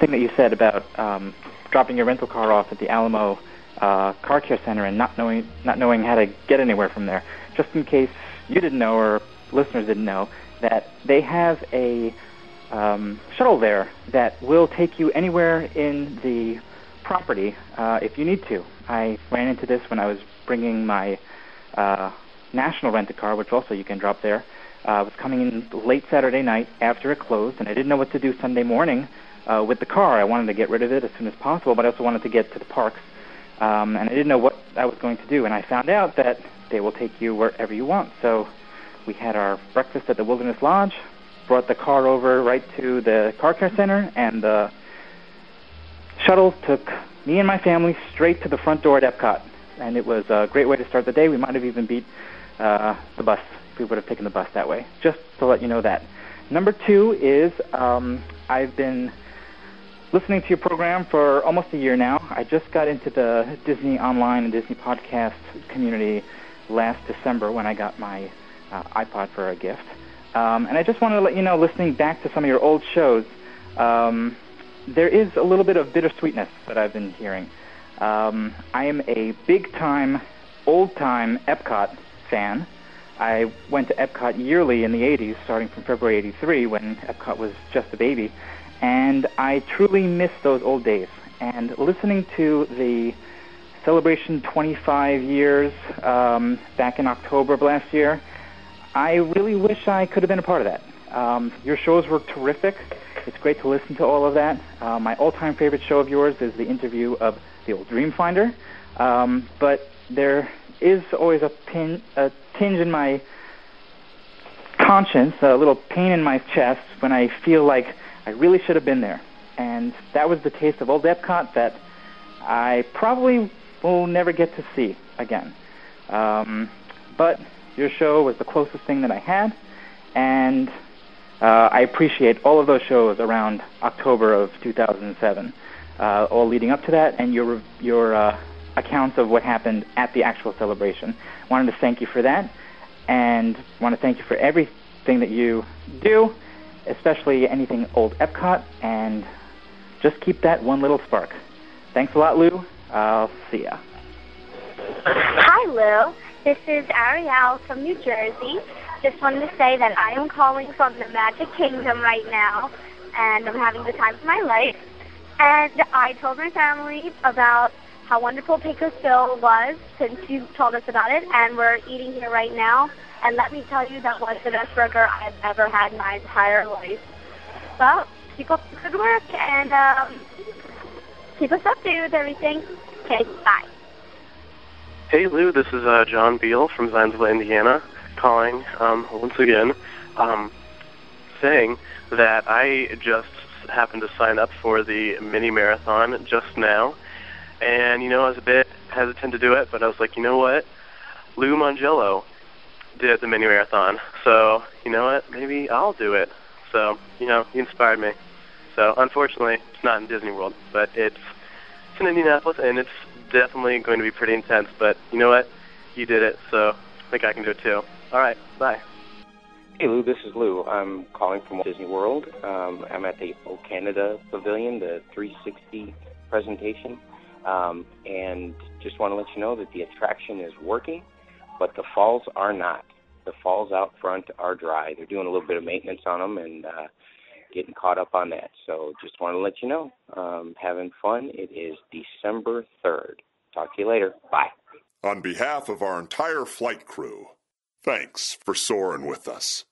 thing that you said about um, dropping your rental car off at the Alamo uh, Car Care Center and not knowing not knowing how to get anywhere from there. Just in case you didn't know or listeners didn't know that they have a um, shuttle there that will take you anywhere in the property uh, if you need to. I ran into this when I was bringing my uh, national rent car, which also you can drop there. Uh, I was coming in late Saturday night after it closed, and I didn't know what to do Sunday morning uh, with the car. I wanted to get rid of it as soon as possible, but I also wanted to get to the parks, um, and I didn't know what I was going to do. And I found out that they will take you wherever you want. So we had our breakfast at the Wilderness Lodge, brought the car over right to the car care center, and the shuttle took me and my family straight to the front door at Epcot, and it was a great way to start the day. We might have even beat uh, the bus if we would have taken the bus that way. Just to let you know that. Number two is um, I've been listening to your program for almost a year now. I just got into the Disney Online and Disney Podcast community last December when I got my uh, iPod for a gift. Um, and I just wanted to let you know, listening back to some of your old shows, um, there is a little bit of bittersweetness that I've been hearing. Um, I am a big time, old time Epcot fan. I went to Epcot yearly in the 80s, starting from February 83 when Epcot was just a baby. And I truly miss those old days. And listening to the celebration 25 years um, back in October of last year, I really wish I could have been a part of that. Um, your shows were terrific it's great to listen to all of that. Uh, my all-time favorite show of yours is the interview of the old Dreamfinder. Um, but there is always a, pin, a tinge in my conscience, a little pain in my chest when I feel like I really should have been there. And that was the taste of old Epcot that I probably will never get to see again. Um, but your show was the closest thing that I had, and uh, I appreciate all of those shows around October of 2007, uh, all leading up to that, and your your uh, accounts of what happened at the actual celebration. Wanted to thank you for that, and want to thank you for everything that you do, especially anything old Epcot, and just keep that one little spark. Thanks a lot, Lou. I'll see ya. Hi, Lou. This is Ariel from New Jersey. Just wanted to say that I am calling from the Magic Kingdom right now, and I'm having the time of my life. And I told my family about how wonderful Pecos Bill was since you told us about it, and we're eating here right now. And let me tell you, that was the best burger I've ever had in my entire life. Well, keep up the good work, and um, keep us updated with everything. Okay, bye. Hey Lou, this is uh, John Beal from Zionsville, Indiana, calling um, once again, um, saying that I just happened to sign up for the mini marathon just now, and you know I was a bit hesitant to do it, but I was like, you know what, Lou Mongello did the mini marathon, so you know what, maybe I'll do it. So you know, he inspired me. So unfortunately, it's not in Disney World, but it's it's in Indianapolis, and it's definitely going to be pretty intense. But you know what? You did it, so I think I can do it too. All right, bye. Hey Lou, this is Lou. I'm calling from Walt Disney World. Um, I'm at the O Canada Pavilion, the 360 presentation, um, and just want to let you know that the attraction is working, but the falls are not. The falls out front are dry. They're doing a little bit of maintenance on them and uh, getting caught up on that. So just want to let you know, um, having fun. It is December 3rd. Talk to you later. Bye. On behalf of our entire flight crew, thanks for soaring with us.